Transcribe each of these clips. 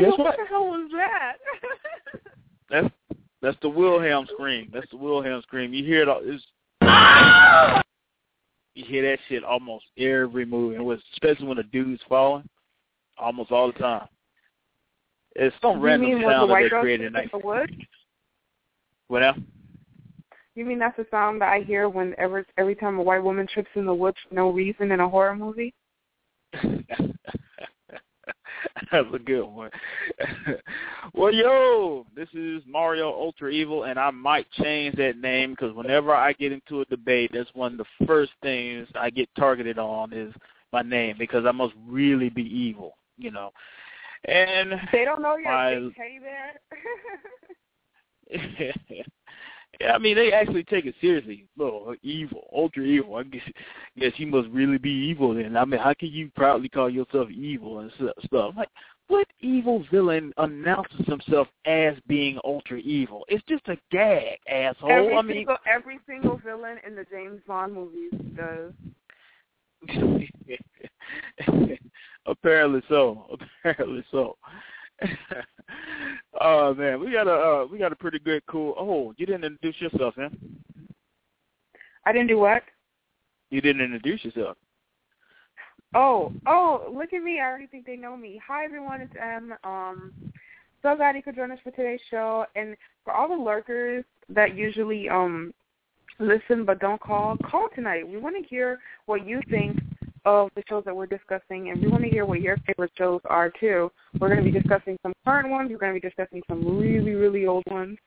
Guess what the hell was that? That's that's the Wilhelm scream. That's the Wilhelm scream. You hear it. all- It's, you hear that shit almost every movie, and with, especially when the dude's falling, almost all the time. It's some you random mean the sound that they created. in the woods? What now? You mean that's the sound that I hear whenever every time a white woman trips in the woods for no reason in a horror movie? That's a good one. well, yo, this is Mario Ultra Evil, and I might change that name because whenever I get into a debate, that's one of the first things I get targeted on is my name because I must really be evil, you know. And They don't know you're my- a big teddy bear. yeah, I mean they actually take it seriously. Little evil, ultra evil. I guess, guess you must really be evil then. I mean, how can you proudly call yourself evil and stu- stuff? Like, what evil villain announces himself as being ultra evil? It's just a gag, asshole. every I mean, single every single villain in the James Bond movies does. Apparently so. Apparently so. oh man, we got a uh, we got a pretty good cool. Oh, you didn't introduce yourself, man. I didn't do what? You didn't introduce yourself. Oh, oh, look at me. I already think they know me. Hi, everyone. It's Em. Um, so glad you could join us for today's show. And for all the lurkers that usually um listen but don't call, call tonight. We want to hear what you think of the shows that we're discussing, and we want to hear what your favorite shows are, too. We're going to be discussing some current ones. We're going to be discussing some really, really old ones.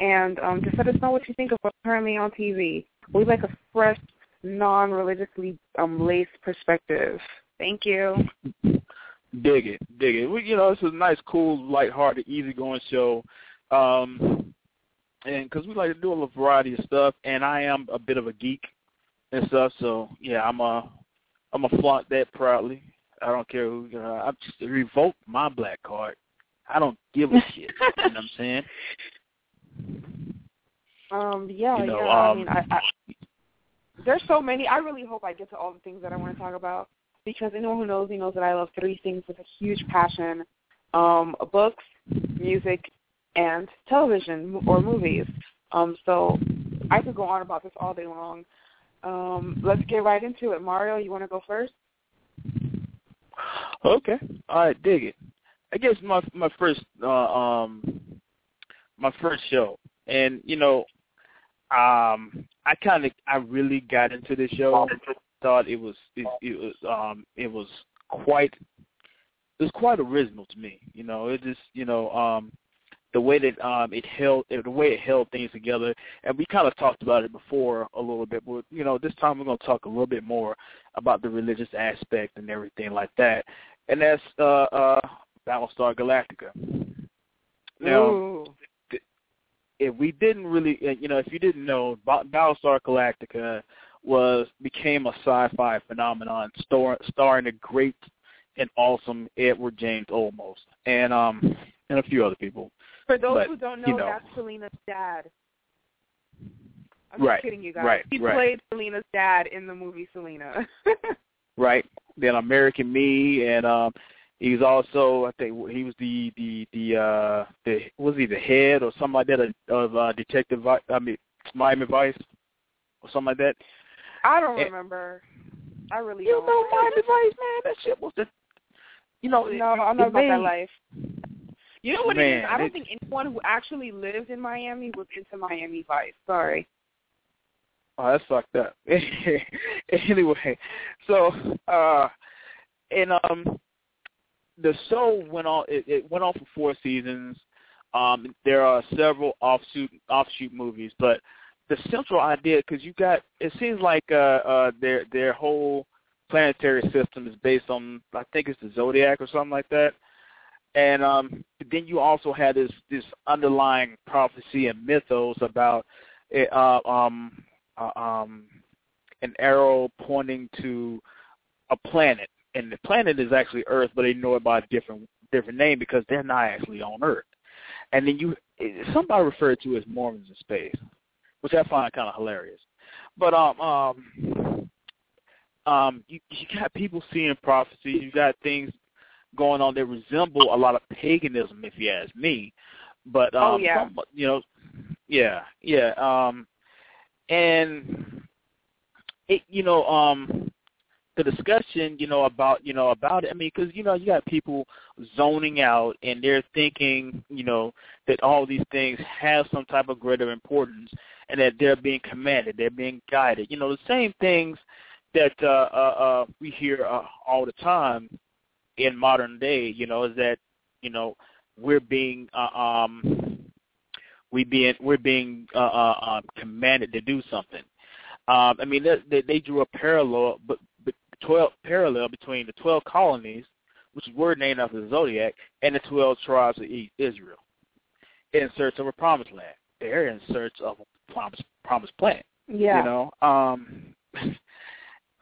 And um, just let us know what you think of what's currently on TV. We like a fresh, non-religiously um, laced perspective. Thank you. Dig it, dig it. We, you know, it's a nice, cool, lighthearted, easygoing show, um, and because we like to do a variety of stuff, and I am a bit of a geek and stuff, so yeah, I'm a, I'm a flaunt that proudly. I don't care who. Uh, I just revoke my black card. I don't give a shit. you know what I'm saying? Um, yeah, You know, yeah. I um, mean, I, I there's so many. I really hope I get to all the things that I want to talk about because anyone who knows me knows that I love three things with a huge passion. um, books, music, and television or movies. Um, so I could go on about this all day long. Um, let's get right into it. Mario, you want to go first? Okay. Right, dig it. I guess my my first uh, um my first show, and you know, um, I kind of I really got into this show. Thought it was it, it was um it was quite it was quite original to me. You know, it just you know um the way that um it held the way it held things together and we kind of talked about it before a little bit but you know this time we're going to talk a little bit more about the religious aspect and everything like that. And that's uh uh Battlestar Galactica. Now Ooh. if we didn't really uh, you know if you didn't know Battlestar Galactica was became a sci-fi phenomenon star, starring the great and awesome Edward James Olmos. And um and a few other people For those But, who don't know, you know. that's Selena's dad. I'm Right, just kidding, you guys. right, he right. played Selena's dad in the movie Selena. right? Then American Me, and um, he's also I think he was the the the uh the was he the head or something like that of, of uh, Detective I mean Miami Vice or something like that. I don't Eh, remember. I really You don't. know Miami Vice, man. That shit was the you know No, I'm it not about that life. You know what it is? Man, I don't think anyone who actually lived in Miami was into Miami Vice. Sorry. Oh, that's fucked up. anyway, so uh and um the show went on it, it went on for four seasons. Um there are several offshoot offshoot movies, but the central idea cuz you got it seems like uh uh their their whole planetary system is based on I think it's the zodiac or something like that. And um then you also had this this underlying prophecy and mythos about uh, um uh, um, an arrow pointing to a planet, and the planet is actually Earth, but they know it by a different different name because they're not actually on Earth. And then you somebody referred to as Mormons in space, which I find kind of hilarious. But um um um you, you got people seeing prophecy, you got things going on that resemble a lot of paganism, if you ask me. But um, Oh, yeah. some, you know, yeah, yeah. Um, and it, you know, um, the discussion, you know, about you know about it. I mean, because you know, you got people zoning out, and they're thinking, you know, that all these things have some type of greater importance, and that they're being commanded, they're being guided. You know, the same things that uh, uh, uh, we hear uh, all the time in modern day. You know, is that you know we're being uh, um we being we're being uh, uh, um, commanded to do something. Um, I mean, they, they, they drew a parallel, but, but twelve parallel between the twelve colonies, which were named after the zodiac, and the twelve tribes of Israel, in search of a promised land. They're in search of a promised promised land. Yeah. You know, um,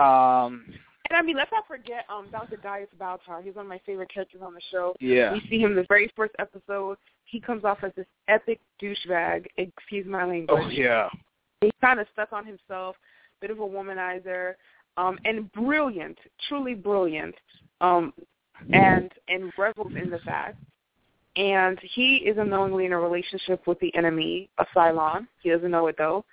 um, And I mean, let's not forget um Dr. Gaius Baltar. He's one of my favorite characters on the show. yeah, We see him in the very first episode. He comes off as this epic douchebag. Excuse my language. oh yeah, He's kind of stuck on himself, bit of a womanizer, um, and brilliant, truly brilliant, um, and and revels in the fact. And he is unknowingly in a relationship with the enemy, a Cylon. He doesn't know it though.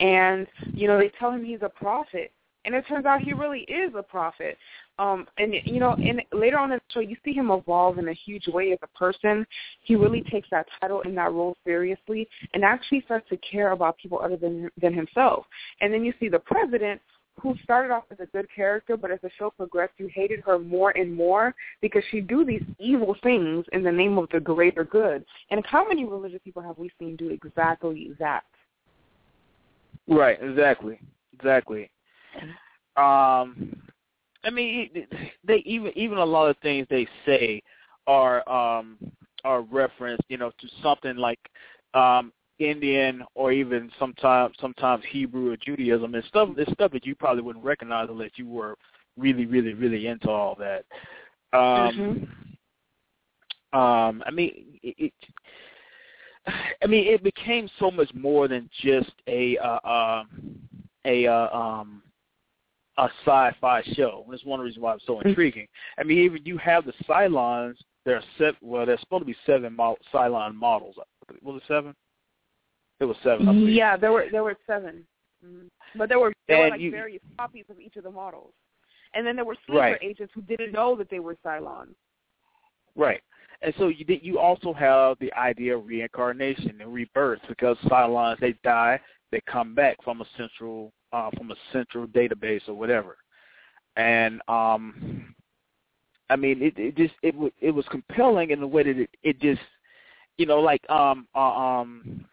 And you know they tell him he's a prophet, and it turns out he really is a prophet. Um, and you know, and later on in the show, you see him evolve in a huge way as a person. He really takes that title and that role seriously, and actually starts to care about people other than than himself. And then you see the president, who started off as a good character, but as the show progressed, you hated her more and more because she do these evil things in the name of the greater good. And how many religious people have we seen do exactly that? right, exactly, exactly. Um, I mean, they even even a lot of things they say are um are referenced, you know, to something like um Indian or even sometimes sometimes Hebrew or Judaism and stuff. It's stuff that you probably wouldn't recognize unless you were really, really, really into all that. Um, um, I mean, it, it. I mean, it became so much more than just a uh, um, a uh, um, a sci-fi show. That's one reason why it's so intriguing. I mean, even you have the Cylons there are seven. Well, there's supposed to be seven mo- Cylon models. Was it seven? It was seven. Yeah, there were there were 7 Mhm. but there were there were like you- various copies of each of the models, and then there were sleeper Right. agents who didn't know that they were Cylons. Right. And so you you also have the idea of reincarnation and rebirth because Cylons they die, they come back from a central uh, from a central database or whatever. And um I mean it it just it was it was compelling in the way that it, it just you know like um uh, um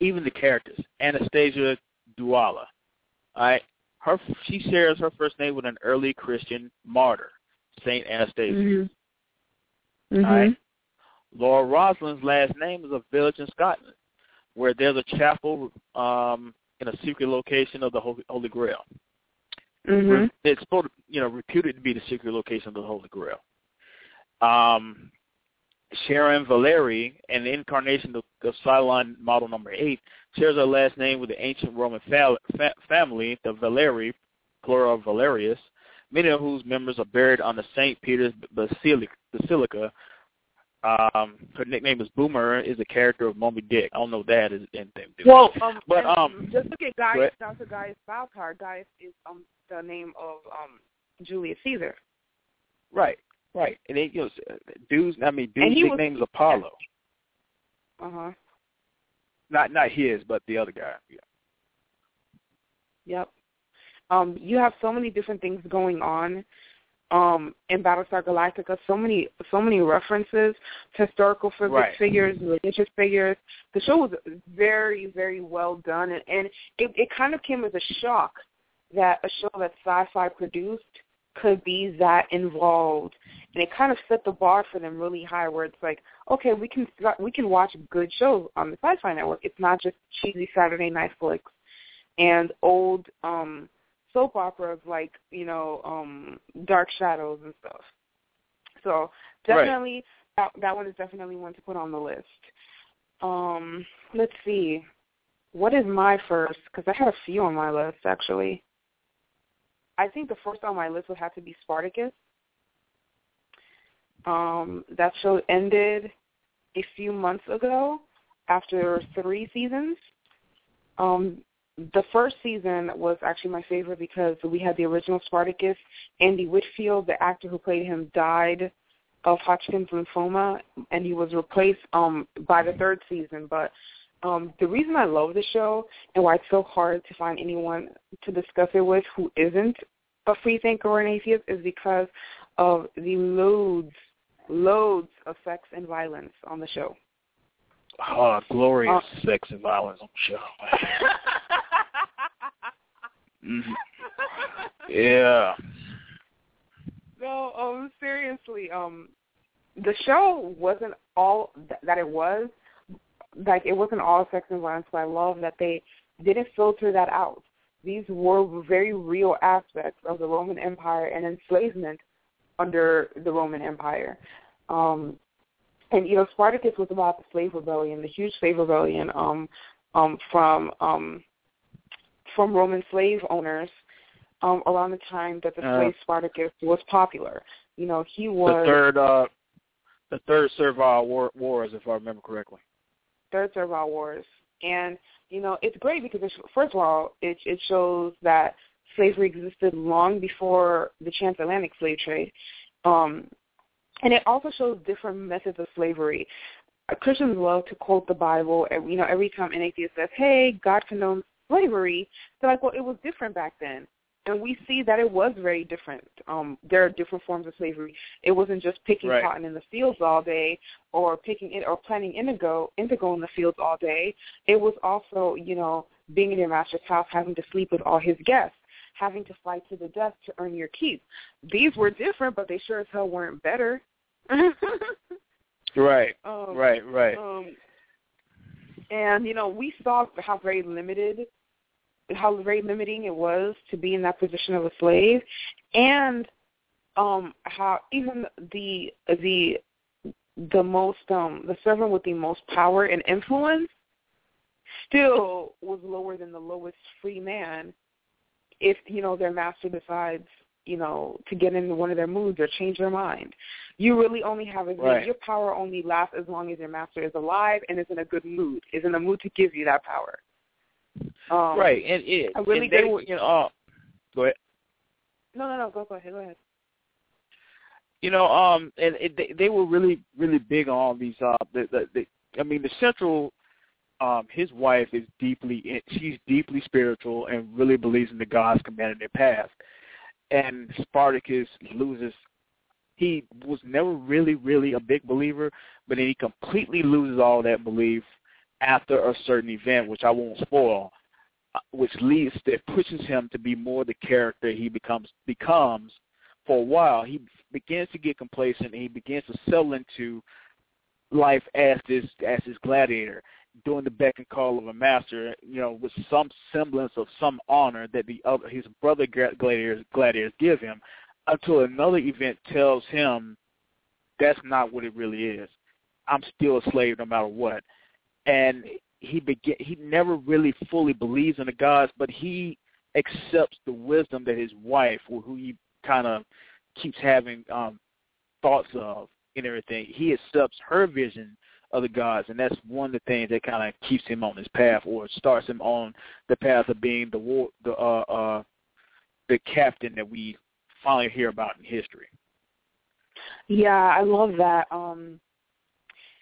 even the characters Anastasia Dualla, all right? Her she shares her first name with an early Christian martyr, Saint Anastasia. Mm-hmm. All right. Laura Roslin's last name is a village in Scotland, where there's a chapel um, in a secret location of the Holy, Holy Grail. Mm-hmm. It's supposed, to, you know, reputed to be the secret location of the Holy Grail. Um, Sharon Valerii, an incarnation of, of Cylon model number eight, shares her last name with the ancient Roman fa- fa- family, the Valerii, plural Valerius, many of whose members are buried on the St. Peter's Basilica. Basilica. Um, her nickname is Boomer, is a character of Moby Dick. I don't know that is anything. Well, um, But, um, just look at Gaius. Dr. Gaius Baltar. Gaius is um the name of um Julius Caesar. Right, right. And they, you know, dudes. I mean, dude's nickname is Apollo. Uh huh. Not not his, but the other guy. Yeah. Yep. Um, you have so many different things going on um, in Battlestar Galactica. So many, so many references to historical fig- Right. figures, religious figures. The show was very, very well done, and, and it, it kind of came as a shock that a show that sci-fi produced could be that involved, and it kind of set the bar for them really high. Where it's like, okay, we can we can watch good shows on the Sci-Fi Network. It's not just cheesy Saturday night flicks and old um soap operas like you know um Dark Shadows and stuff. So Right. definitely that that one is definitely one to put on the list. Um, let's see, what is my first? Because I had a few on my list actually. I think the first on my list would have to be Spartacus. Um, that show ended a few months ago after three seasons. Um, the first season was actually my favorite because we had the original Spartacus. Andy Whitfield, the actor who played him, died of Hodgkin's lymphoma, and he was replaced um, by the third season. But um, the reason I love the show and why it's so hard to find anyone to discuss it with who isn't a free thinker or an atheist is because of the loads, loads of sex and violence on the show. Oh, glorious Uh, sex and violence on the show. Mhm. Yeah. No, um, seriously, um, the show wasn't all th- that it was. Like it wasn't all sex and violence, but I love that they didn't filter that out. These were very real aspects of the Roman Empire and enslavement under the Roman Empire. Um, and you know, Spartacus was about the slave rebellion, the huge slave rebellion um, um, from um, from Roman slave owners um, around the time that the Uh, slave Spartacus was popular. You know, he was The third uh the third Servile war wars if I remember correctly. third Servile Wars, and you know it's great because it, first of all, it it shows that slavery existed long before the transatlantic slave trade, um, and it also shows different methods of slavery. Christians love to quote the Bible. and, You know, every time an atheist says, "Hey, God condones slavery," they're like, "Well, it was different back then." And we see that it was very different. Um, there are different forms of slavery. It wasn't just picking Right. cotton in the fields all day, or picking it, or planting indigo, indigo in the fields all day. It was also, you know, being in your master's house, having to sleep with all his guests, having to fight to the death to earn your keep. These were different, but they sure as hell weren't better. Right. um, Right, right. um, and you know, we saw how very limited, how very limiting it was to be in that position of a slave, and um, how even the the the most um the servant with the most power and influence still was lower than the lowest free man if you know their master decides you know, to get into one of their moods or change their mind. You really only have a Right. your power only lasts as long as your master is alive and is in a good mood, is in a mood to give you that power. Um, right, and it, I really and they were, you know, uh, go ahead. No, no, no. Go, go ahead. Go ahead. You know, um, and it, they, they were really, really big on all these. Uh, the, the, the, I mean, the central, um, his wife is deeply, in- she's deeply spiritual and really believes in the gods commanded their path. And Spartacus loses. He was never really, really a big believer, but then he completely loses all that belief after a certain event, which I won't spoil, uh, which leads that pushes him to be more the character he becomes becomes for a while, he begins to get complacent and he begins to settle into life as this as this gladiator, doing the beck and call of a master, you know, with some semblance of some honor that the other his brother gladiators gladiators give him, until another event tells him that's not what it really is. I'm still a slave no matter what. And he begin he never really fully believes in the gods, but he accepts the wisdom that his wife, who he kind of keeps having um thoughts of and everything. He accepts her vision of the gods, and that's one of the things that kind of keeps him on his path, or starts him on the path of being the war, the uh, uh, the captain that we finally hear about in history. Yeah, I love that. Um,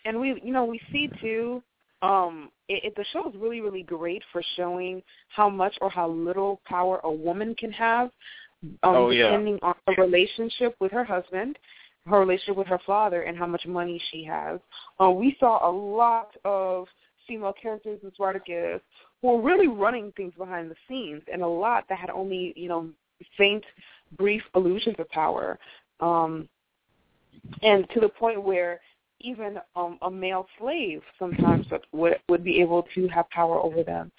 and we, you know, we see too. Um, it, it, the show is really, really great for showing how much or how little power a woman can have, um, Oh, yeah. depending on her relationship with her husband, her relationship with her father, and how much money she has. Uh, we saw a lot of female characters in Spartacus who were really running things behind the scenes, and a lot that had only, you know, faint, brief illusions of power. Um, and to the point where even um, a male slave sometimes would would be able to have power over them.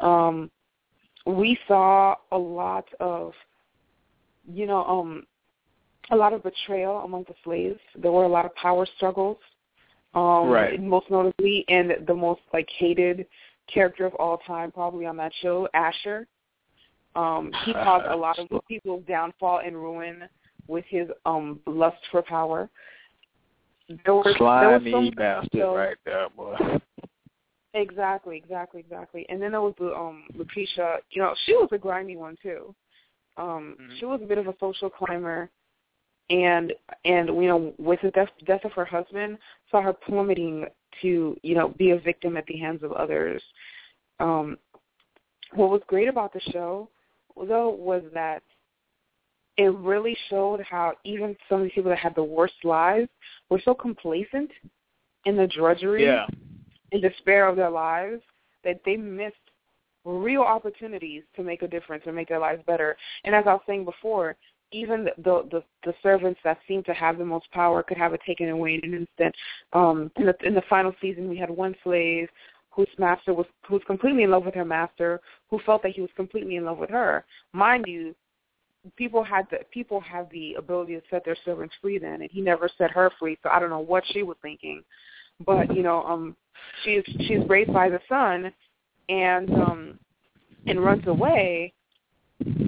Um, we saw a lot of, you know, um, a lot of betrayal among the slaves. There were a lot of power struggles. Um, Right. Most notably, and the most like hated character of all time, probably on that show, Ashur. Um, he caused a lot of people's downfall and ruin with his um lust for power. There were, there was Slimy so bastard shows- right there, boy. Exactly, exactly, exactly. And then there was the um Lucretia. You know, she was a grimy one too. Um, Mhm. she was a bit of a social climber, and and you know, with the death, death of her husband, saw her plummeting to you know be a victim at the hands of others. Um, what was great about the show, though, was that it really showed how even some of the people that had the worst lives were so complacent in the drudgery Yeah. and despair of their lives that they missed real opportunities to make a difference and make their lives better. And as I was saying before, even the the, the servants that seem to have the most power could have it taken away in an instant. Um, in the in the final season, we had one slave whose master was who was completely in love with her master, who felt that he was completely in love with her. Mind you, people had the people have the ability to set their servants free then, and he never set her free. So I don't know what she was thinking, but you know, um, she's she's raised by the son, and um, and runs away,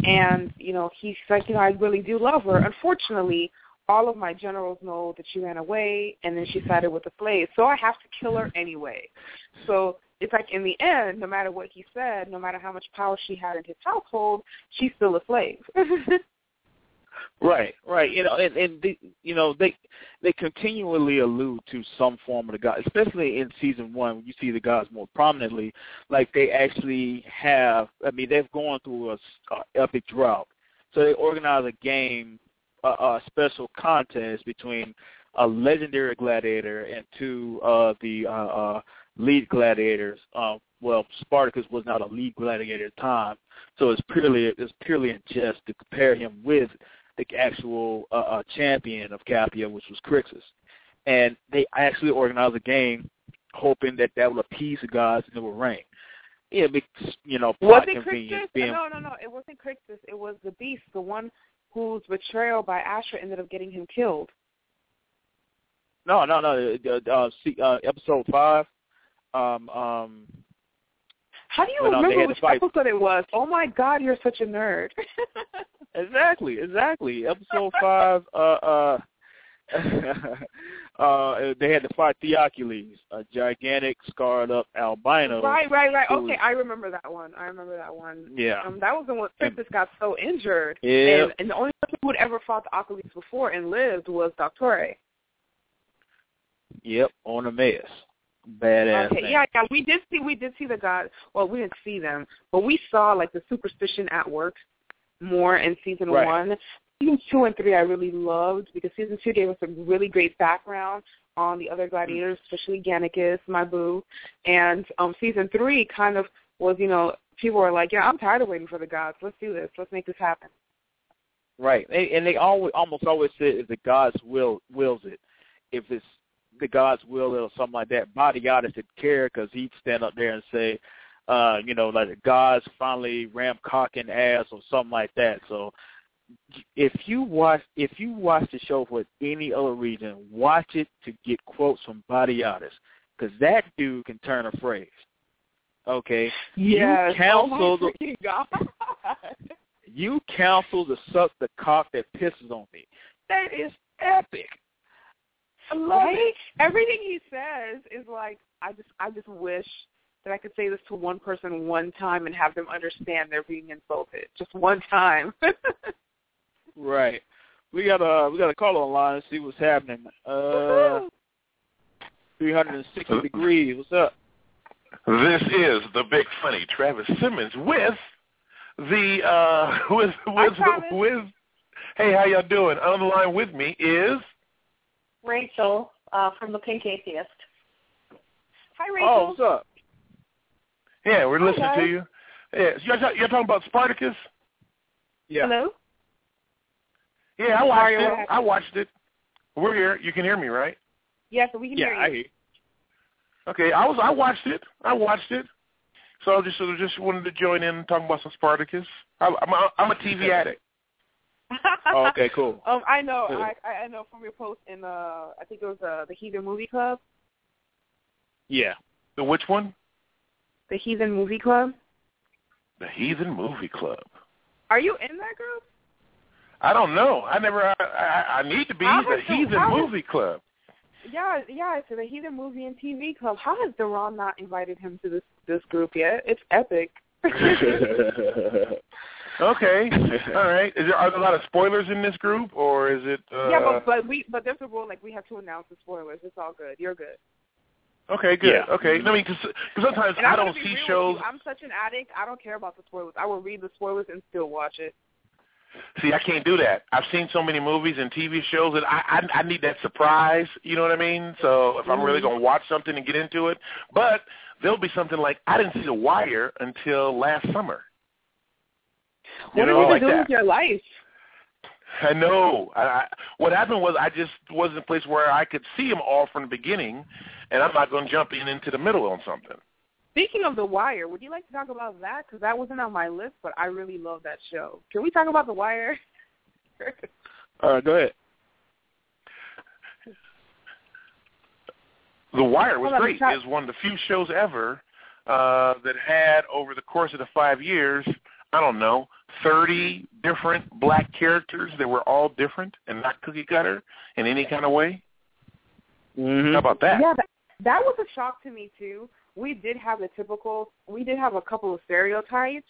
and you know he's like, you know, I really do love her. Unfortunately, all of my generals know that she ran away, and then she sided with the slaves, so I have to kill her anyway. So it's like in the end, no matter what he said, no matter how much power she had in his household, she's still a slave. Right, right. You know, and, and the, you know they they continually allude to some form of the god, especially in season one. When you see the gods more prominently, like they actually have. I mean, they've gone through a, a epic drought, so they organize a game, a, a special contest between a legendary gladiator and two of the uh, uh, lead gladiators. Uh, well, Spartacus was not a lead gladiator at the time, so it's purely it's purely in jest to compare him with the actual uh, uh, champion of Capua, which was Crixus. And they actually organized a game hoping that that would appease the gods and it would rain. Yeah, because, you know, was it convenience being No, no, no. It wasn't Crixus. It was the beast, the one whose betrayal by Ashur ended up getting him killed. no, no, no. Uh, uh, see, uh, episode five. Um, um, How do you remember which fight- episode it was? Oh my God, you're such a nerd. Exactly, exactly. Episode five. Uh, uh, uh, they had to fight Theokoles, a gigantic, scarred-up albino. right, right, right. Okay, I remember that one. I remember that one. Yeah. Um, that was the one Princess got so injured, Yeah. and, and the only person who had ever fought Theokoles before and lived was Doctore. Yep, on a mess. Badass. Okay, yeah, yeah. We did see, we did see the gods. Well, we didn't see them, but we saw like the superstition at work more in season Right. one. Season two and three, I really loved because season two gave us a really great background on the other gladiators, especially Gannicus, my boo, and um season three kind of was, you know, people were like, "Yeah, I'm tired of waiting for the gods. Let's do this. Let's make this happen." Right, and, and they always almost always say if the gods will wills it, if it's the gods will or something like that. Batiatus didn't care because he'd stand up there and say, uh, you know, like gods finally ram cocking ass or something like that. So if you watch if you watch the show for any other reason, watch it to get quotes from Batiatus because that dude can turn a phrase. Okay, Yes. you counsel oh the God. you counsel to suck the cock that pisses on me. That is epic. I love right? it. Everything he says is like I just I just wish that I could say this to one person one time and have them understand they're being insulted. Just one time. Right. We got a we got a call online and see what's happening. Uh, three hundred and sixty degrees. What's up? This is the big funny Travis Simmons with the uh with with Travis. with Hey, how y'all doing? On the line with me is Rachel uh, from the Pink Atheist. Hi Rachel. Oh, Rachel. what's up? Yeah, we're Hi, listening to you. Yeah, so y'all, talk- y'all talking about Spartacus? Yeah. Hello? Yeah, I watched Mario, it. happened? I watched it. We're here. You can hear me, right? Yeah, so we can Yeah, hear I you. hear. you. Okay, I was I watched it. I watched it. So I just sort of just wanted to join in and talk about some Spartacus. I, I'm a, I'm a TV addict. Oh, okay, cool. um, I know. I I I know from your post in uh I think it was uh the Heathen Movie Club. Yeah. The which one? The Heathen Movie Club. The Heathen Movie Club. Are you in that group? I don't know. I never. I, I, I need to be How the the- Heathen has- Movie Club. Yeah, yeah, it's the Heathen Movie and TV Club. How has Deron not invited him to this this group yet? It's epic. Okay. All right. Is there are there a lot of spoilers in this group, or is it? Uh, yeah, but but we but there's a rule like we have to announce the spoilers. It's all good. You're good. Okay, good. Yeah. Okay. I mean, because sometimes And I don't see shows. I'm such an addict. I don't care about the spoilers. I will read the spoilers and still watch it. See, I can't do that. I've seen so many movies and TV shows that I I, I need that surprise. You know what I mean? So if I'm really Mm-hmm. going to watch something and get into it, but there'll be something like I didn't see The Wire until last summer. You What know, have you like been doing that. with your life? I know. I, I, what happened was I just was in a place where I could see them all from the beginning, and I'm not going to jump in into the middle on something. Speaking of The Wire, would you like to talk about that? Because that wasn't on my list, but I really love that show. Can we talk about The Wire? All right, go ahead. The Wire was great. It was one of the few shows ever uh, that had, over the course of the five years, I don't know, 30 different black characters that were all different and not cookie cutter in any kind of way. Mm-hmm. How about that? Yeah, that, that was a shock to me too. We did have the typical. We did have a couple of stereotypes,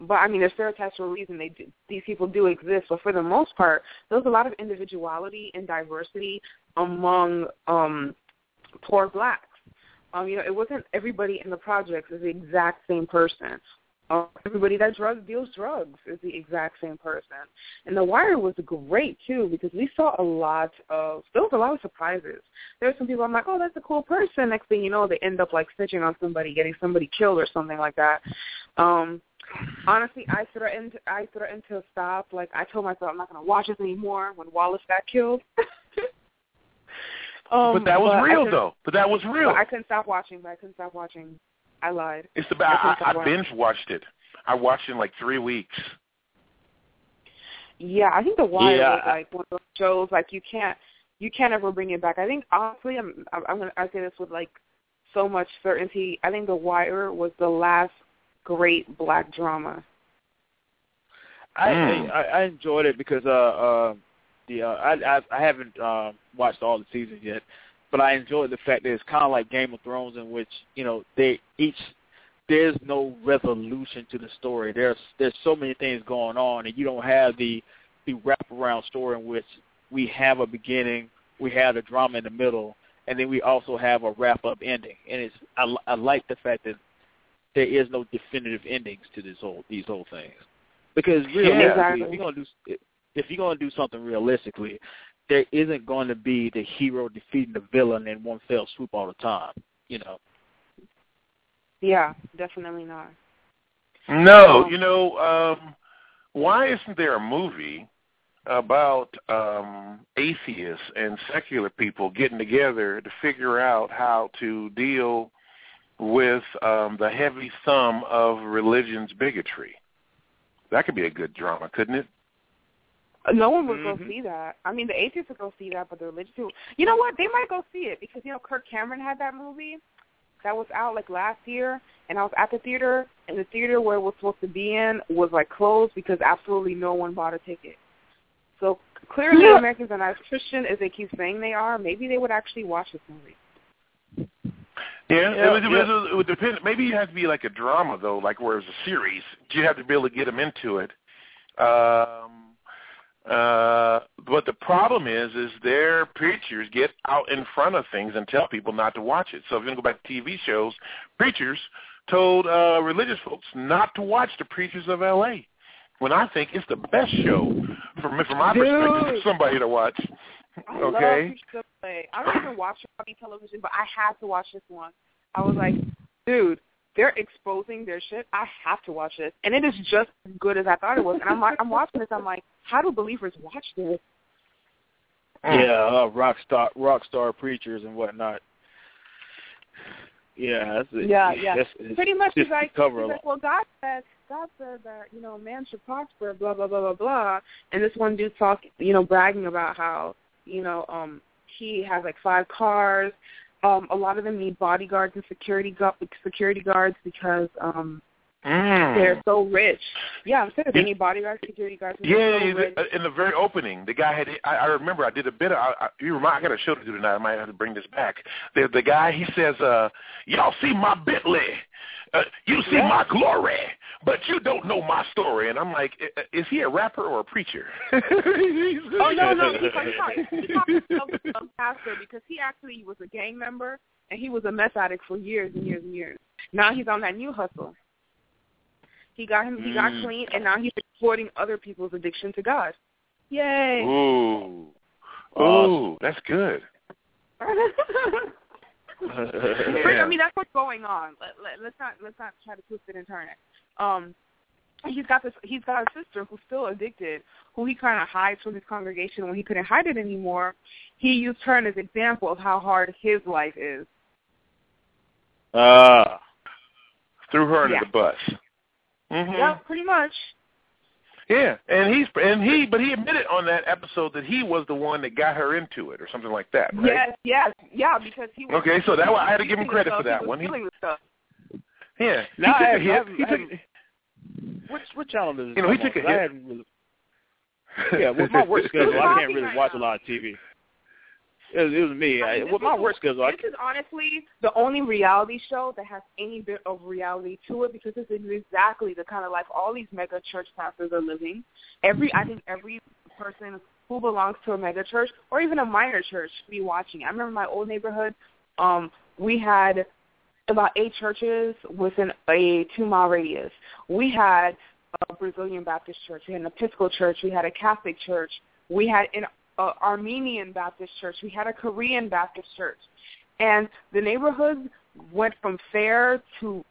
but I mean, they're stereotypes for a reason. They do, these people do exist, but for the most part, there was a lot of individuality and diversity among um poor blacks. Um, you know, it wasn't everybody in the projects is the exact same person. Everybody that drug deals drugs is the exact same person. And The Wire was great too because we saw a lot of there was a lot of surprises. There were some people I'm like, oh, that's a cool person. Next thing you know, they end up like snitching on somebody, getting somebody killed or something like that. Um, honestly, I threatened I threatened to stop. Like I told myself I'm not going to watch this anymore when Wallace got killed. um, but that was I real, though. But that was real. I couldn't stop watching. But I couldn't stop watching. I lied. It's about I I, couldn't I binge watched it. I watched it in like three weeks. Yeah, I think The Wire Yeah. was like one of those shows like you can't you can't ever bring it back. I think honestly, I'm I'm gonna I say this with like so much certainty. I think The Wire was the last great black drama. I, Mm. I I enjoyed it because uh uh the uh, I I I haven't uh, watched all the seasons yet, but I enjoyed the fact that it's kind of like Game of Thrones in which you know they each there's no resolution to the story. There's there's so many things going on, and you don't have the the wraparound story in which we have a beginning, we have the drama in the middle, and then we also have a wrap up ending. And it's I, I like the fact that there is no definitive endings to this whole these whole things because realistically, exactly. if you're gonna do if you're gonna do something realistically, there isn't going to be the hero defeating the villain in one fell swoop all the time. You know. Yeah, definitely not. No, you know, um, why isn't there a movie about um, atheists and secular people getting together to figure out how to deal with um, the heavy thumb of religion's bigotry? That could be a good drama, couldn't it? No one would go Mhm. see that. I mean, the atheists would go see that, but the religious people, you know what? They might go see it because you know Kirk Cameron had that movie that was out like last year, and I was at the theater, and the theater where it was supposed to be in was like closed because absolutely no one bought a ticket. So clearly, Yeah. Americans are not as Christian as they keep saying they are. Maybe they would actually watch this movie. Yeah, Yeah, it, would, it, yeah. would, it would depend. Maybe it has to be like a drama though, like where it's a series. You have to be able to get them into it. Um, uh, but the problem is, is their preachers get out in front of things and tell people not to watch it. So if gonna go back to TV shows, preachers told uh, religious folks not to watch the Preachers of L.A. When I think it's the best show from from my perspective for somebody to watch. I Okay. love Preachers of LA. I don't even watch reality television, but I had to watch this one. I was like, dude, they're exposing their shit. I have to watch this, and it is just as good as I thought it was. And I'm like, I'm watching this. I'm like, how do believers watch this? Yeah, uh, rock star rock star preachers and whatnot. Yeah, that's it. Yeah, yeah. That's, it's Pretty much, he's like, cover he's like, well, God said, God said that you know, man should prosper, blah blah blah blah blah. And this one dude talk, you know, bragging about how you know, um, he has like five cars. Um, a lot of them need bodyguards and security gu- security guards because um Mm. they're so rich. Yeah, I'm You- need bodyguards, security guards. and Yeah, they're so yeah, rich. in the very opening, the guy had. I, I remember I did a bit. Of, I, I, you remind, I got a show to do tonight. I might have to bring this back. The the guy he says, uh, "Y'all see my Bentley, uh, you see Yeah. my glory, but you don't know my story." And I'm like, "I- is he a rapper or a preacher? Oh no, no, he's like, he calls himself a pastor because he actually was a gang member and he was a meth addict for years and years and years. Now he's on that new hustle. He got him, he got Mm. clean, and now he's exploiting other people's addiction to God. Yay! Ooh, Awesome. ooh, that's good. I mean, that's what's going on. Let, let, let's not let's not try to twist it and turn it. Um, he's got this. He's got a sister who's still addicted, who he kind of hides from his congregation when he couldn't hide it anymore. He used her as an example of how hard his life is. Ah, Threw her under Yeah. the bus. Hmm Yeah, pretty much. Yeah, and he's and he, but he admitted on that episode that he was the one that got her into it, or something like that, right? Yes, yes, yeah, because he was. Okay, so that one- I had to give him credit for that stuff. one. He He- was stuff. Yeah, he took I a haven't, hit. I haven't, He I took, haven't, which what channel does this You know, he took on? a 'Cause hit. really, yeah, with my work schedule, I can't really watch a lot of TV. It was, it was me. I I, with my work schedule, I This is honestly the only reality show that has any bit of reality to it because this is exactly the kind of life all these mega church pastors are living. Every I think every person who belongs to a mega church or even a minor church should be watching. I remember my old neighborhood. Um, we had about eight churches within a two mile radius. We had a Brazilian Baptist church, we had an Episcopal church, we had a Catholic church, we had an uh, Armenian Baptist church, we had a Korean Baptist church, and the neighborhoods went from fair to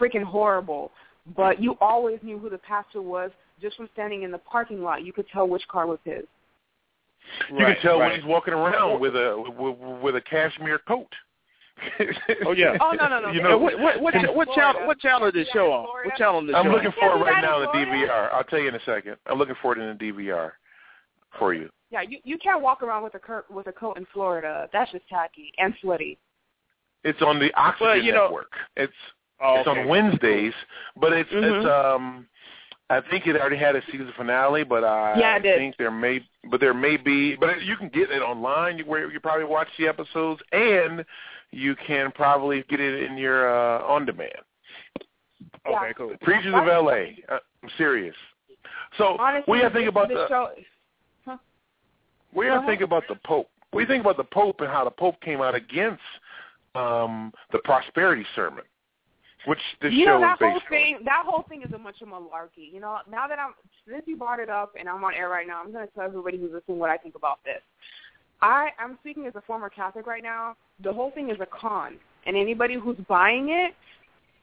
freaking horrible. But you always knew who the pastor was just from standing in the parking lot. You could tell which car was his. you right, can tell right. when he's walking around with a with, with a cashmere coat. Oh yeah. Oh no no no! You know, what what what, That's what Florida. channel what channel is this Yeah, show on? Florida. What channel is this I'm show looking on? for it Yeah, right is now in that the in Florida? DVR. I'll tell you in a second. I'm looking for it in the DVR for you. Yeah, you you can't walk around with a cur- with a coat in Florida. That's just tacky and sweaty. It's on the Oxygen Well, you know- Network. It's Oh, It's okay. on Wednesdays, but it's Mhm. it's um I think it already had a season finale, but I Yeah, it did. think there may but there may be but you can get it online where you probably watch the episodes and you can probably get it in your uh on demand. Okay, Yeah. cool. Preachers of LA. Uh, I'm serious. So Honestly, what do you think about the the show? What do Go you think about the Pope? We think about the Pope and how the Pope came out against um the prosperity sermon? Which this you show know that is based whole on. thing that whole thing is a bunch of malarkey. You know, now that I'm since you brought it up and I'm on air right now, I'm gonna tell everybody who's listening what I think about this. I I'm speaking as a former Catholic right now. The whole thing is a con, and anybody who's buying it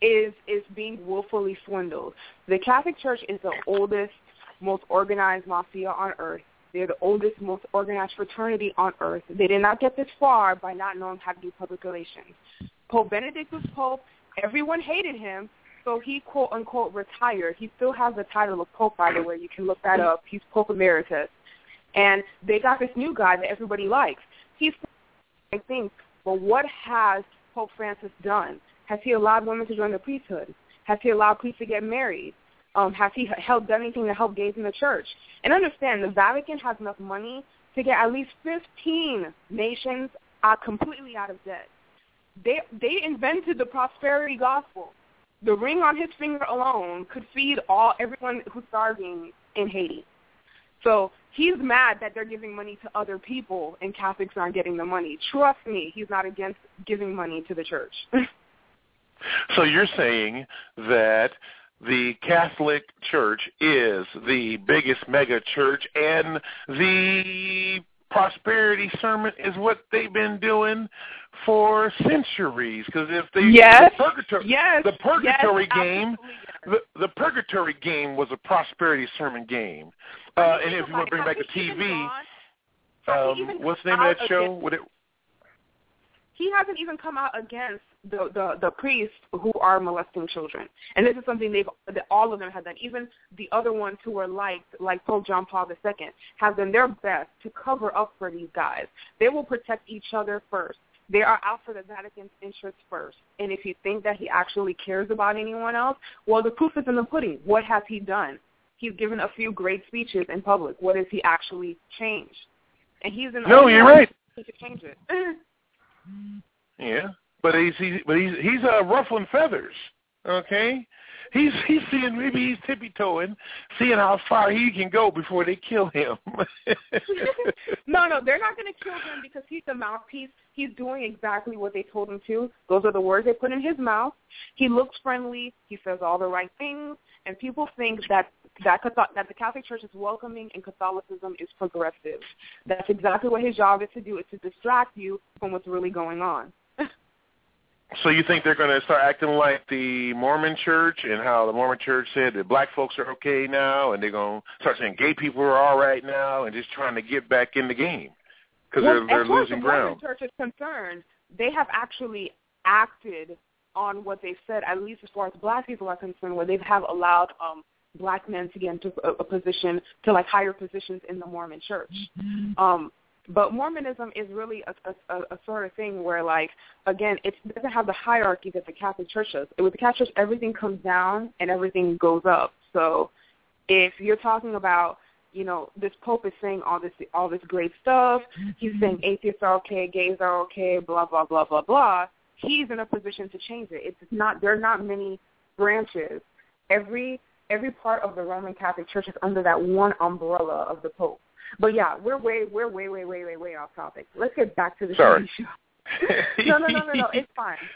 is is being willfully swindled. The Catholic Church is the oldest, most organized mafia on earth. They're the oldest, most organized fraternity on earth. They did not get this far by not knowing how to do public relations. Pope Benedict was pope. Everyone hated him, so he quote unquote retired. He still has the title of pope, by the way. You can look that up. He's Pope Emeritus. And they got this new guy that everybody likes. He's I think, but what has Pope Francis done? Has he allowed women to join the priesthood? Has he allowed priests to get married? Um, has he helped done anything to help gays in the church? And understand, the Vatican has enough money to get at least 15 nations out completely out of debt. They they invented the prosperity gospel. The ring on his finger alone could feed all everyone who's starving in Haiti. So he's mad that they're giving money to other people and Catholics aren't getting the money. Trust me, he's not against giving money to the church. So you're saying that the Catholic Church is the biggest mega church and the prosperity sermon is what they've been doing for centuries because if they Yes. the purgatory yes. the purgatory yes, game absolutely, the, the purgatory game was a prosperity sermon game uh, and if you want to bring back the has he even TV gone- um, what's the name of that show Would it, he hasn't even come out against the, the the priests who are molesting children, and this is something they've that all of them have done. Even the other ones who were liked, like Pope John Paul II, have done their best to cover up for these guys. They will protect each other first. They are out for the Vatican's interests first. And if you think that he actually cares about anyone else, well, the proof is in the pudding. What has he done? He's given a few great speeches in public. What has he actually changed? And he's in no you're right to change it. Yeah, but he's he's but he's he's uh, ruffling feathers. Okay, he's he's seeing maybe he's tippy toeing, seeing how far he can go before they kill him. no, no, they're not going to kill him because he's the mouthpiece. He's doing exactly what they told him to. Those are the words they put in his mouth. He looks friendly. He says all the right things, and people think that that that the Catholic Church is welcoming and Catholicism is progressive. That's exactly what his job is to do. Is to distract you from what's really going on. so you think they're going to start acting like the Mormon Church and how the Mormon Church said that black folks are okay now, and they're going to start saying gay people are all right now, and just trying to get back in the game because well, they're they're as far losing as the Mormon. Church is concerned, they have actually acted on what they said, at least as far as black people are concerned, where they have allowed um black men to get into a, a position to like higher positions in the Mormon Church. Um, but Mormonism is really a, a, a sort of thing where, like, again, it doesn't have the hierarchy that the Catholic Church does. With the Catholic Church, everything comes down and everything goes up. So, if you're talking about, you know, this Pope is saying all this all this great stuff, he's saying mm-hmm. atheists are okay, gays are okay, blah blah blah blah blah. He's in a position to change it. It's not there are not many branches. Every every part of the Roman Catholic Church is under that one umbrella of the Pope. But yeah, we're way, we're way, way, way, way, way off topic. Let's get back to the Sorry. TV show. no, no, no, no, no. It's fine.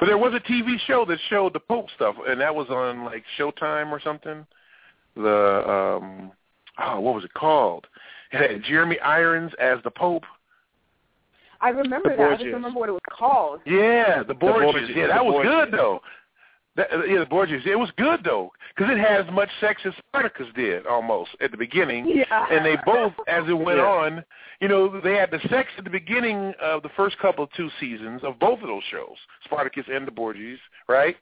But there was a TV show that showed the Pope stuff, and that was on like Showtime or something. The um, oh, what was it called? It had Jeremy Irons as the Pope. I remember The that. I just remember what it was called. Yeah, the Borgias. Borgias, Yeah, the that was Borgias. good though. That, uh, yeah, the Borgias. It was good though, because it had as much sex as Spartacus did almost at the beginning. Yeah. And they both, as it went Yeah. on, you know, they had the sex at the beginning of the first couple of two seasons of both of those shows, Spartacus and the Borgias, right?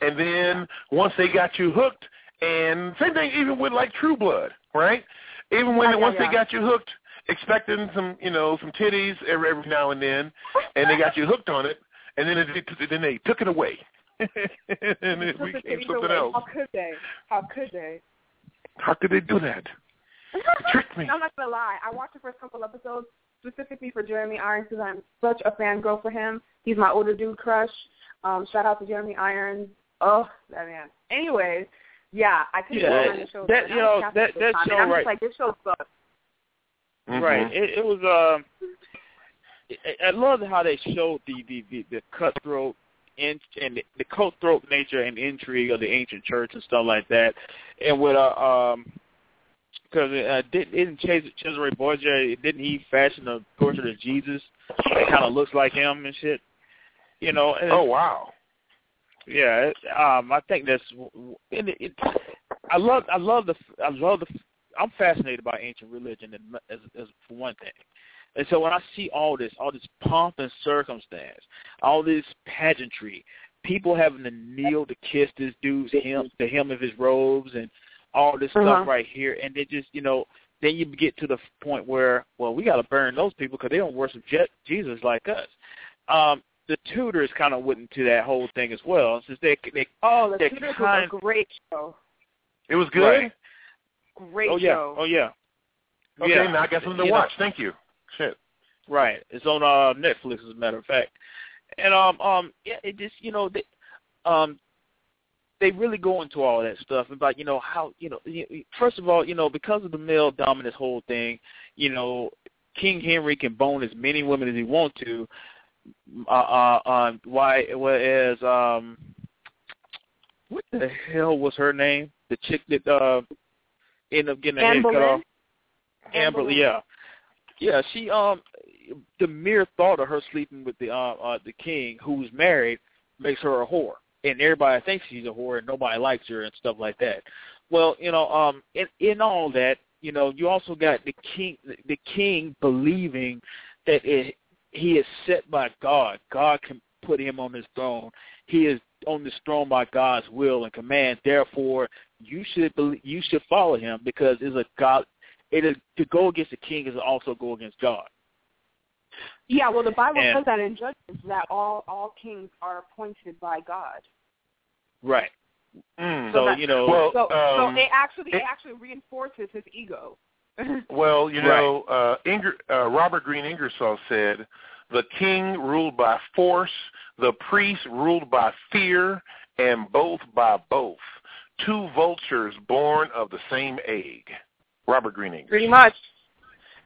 And then once they got you hooked, and same thing even with like True Blood, right? Even when Yeah, yeah, once yeah. they got you hooked, expecting some, you know, some titties every every now and then, and they got you hooked on it, and then it, then they took it away. and it became something way. else. How could they? How could they? How could they do that? You tricked me. I'm not gonna lie. I watched the first couple episodes specifically for Jeremy Irons because I'm such a fangirl for him. He's my older dude crush. Um, shout out to Jeremy Irons. Oh, that man. Anyways, yeah, I couldn't Yeah, go on the show. that- you know, that- at that show and I'm right- just like, this show sucks. Mhm. Right. It, it was. Um, I- I love how they showed the the the, the cutthroat in, and the, the cutthroat nature and intrigue of the ancient church and stuff like that, and with uh um. Because uh, didn't Ches- Cesare Borgia didn't he fashion a portrait of Jesus that kind of looks like him and shit, you know? And Oh wow. yeah, it, um, I think that's. And it, it, I love, I love the, I love the. I'm fascinated by ancient religion, and as, as for one thing. And so when I see all this, all this pomp and circumstance, all this pageantry, people having to kneel to kiss this dude's hem, the hem of his robes, and all this Uh-huh. stuff right here, and they just, you know, then you get to the point where, well, we got to burn those people because they don't worship Je- Jesus like us. Um, the Tudors kind of went into that whole thing as well, since they they Oh, the Tudors kind- was a great show. It was good. Right. Great oh yeah, show. oh yeah, Okay, yeah. now I got something to You know, watch. Thank you. Shit. Right. It's on uh Netflix as a matter of fact. And um um yeah, it just you know they um they really go into all that stuff about you know how you know y- y- first of all you know because of the male dominance whole thing you know King Henry can bone as many women as he wants to uh uh um why whereas um what the hell was her name the chick that uh ended up getting her head cut off Anne Amber, Boleyn. yeah, yeah. She um, the mere thought of her sleeping with the uh, uh the king who's married makes her a whore, and everybody thinks she's a whore, and nobody likes her and stuff like that. Well, you know, um, in in all that, you know, you also got the king, the king believing that it, he is set by God. God can put him on his throne. He is on this throne by God's will and command. Therefore, you should believe, you should follow him because it's a God. It is to go against the king is to also go against God. Yeah, well, the Bible And- says that in Judges that all all kings are appointed by God. Right. Mm. So that- you know. Well, So, um, so it actually it it- actually reinforces his ego. Well, you Right. know, uh, Inger, uh, Robert Green Ingersoll said, "The king ruled by force, the priest ruled by fear, and both by both. Two vultures born of the same egg." Robert Green Ingersoll. Pretty much.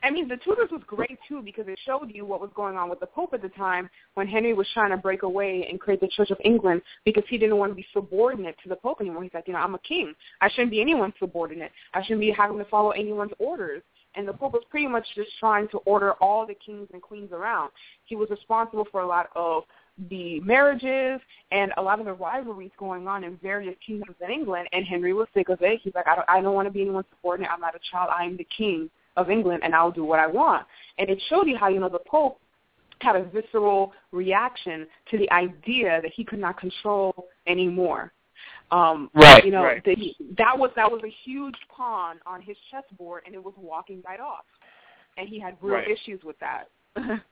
I mean, the Tudors was great too because it showed you what was going on with the Pope at the time when Henry was trying to break away and create the Church of England because he didn't want to be subordinate to the Pope anymore. He's like, you know, I'm a king. I shouldn't be anyone's subordinate. I shouldn't be having to follow anyone's orders. And the Pope was pretty much just trying to order all the kings and queens around. He was responsible for a lot of the marriages and a lot of the rivalries going on in various kingdoms in England. And Henry was sick of it. He's like, I don't, I don't want to be anyone's subordinate. I'm not a child. I am the king of England, and I'll do what I want. And it showed you how you know the Pope had a visceral reaction to the idea that he could not control anymore. Um, Right, You know right. that that was that was a huge pawn on his chessboard, and it was walking right off. And he had real Right. issues with that.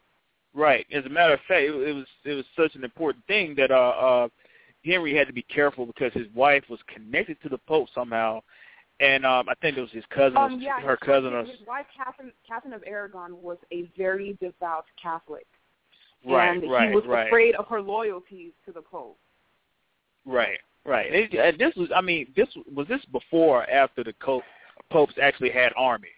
Right. As a matter of fact, it, it was it was such an important thing that uh, uh, Henry had to be careful because his wife was connected to the Pope somehow, and um, I think it was his cousin, um, yeah, her his cousin, or his wife, Catherine, Catherine of Aragon, was a very devout Catholic, right, and right, he was right, afraid of her loyalties to the Pope. right, right. It, and this was, I mean, this was this before or after the Pope, popes actually had armies.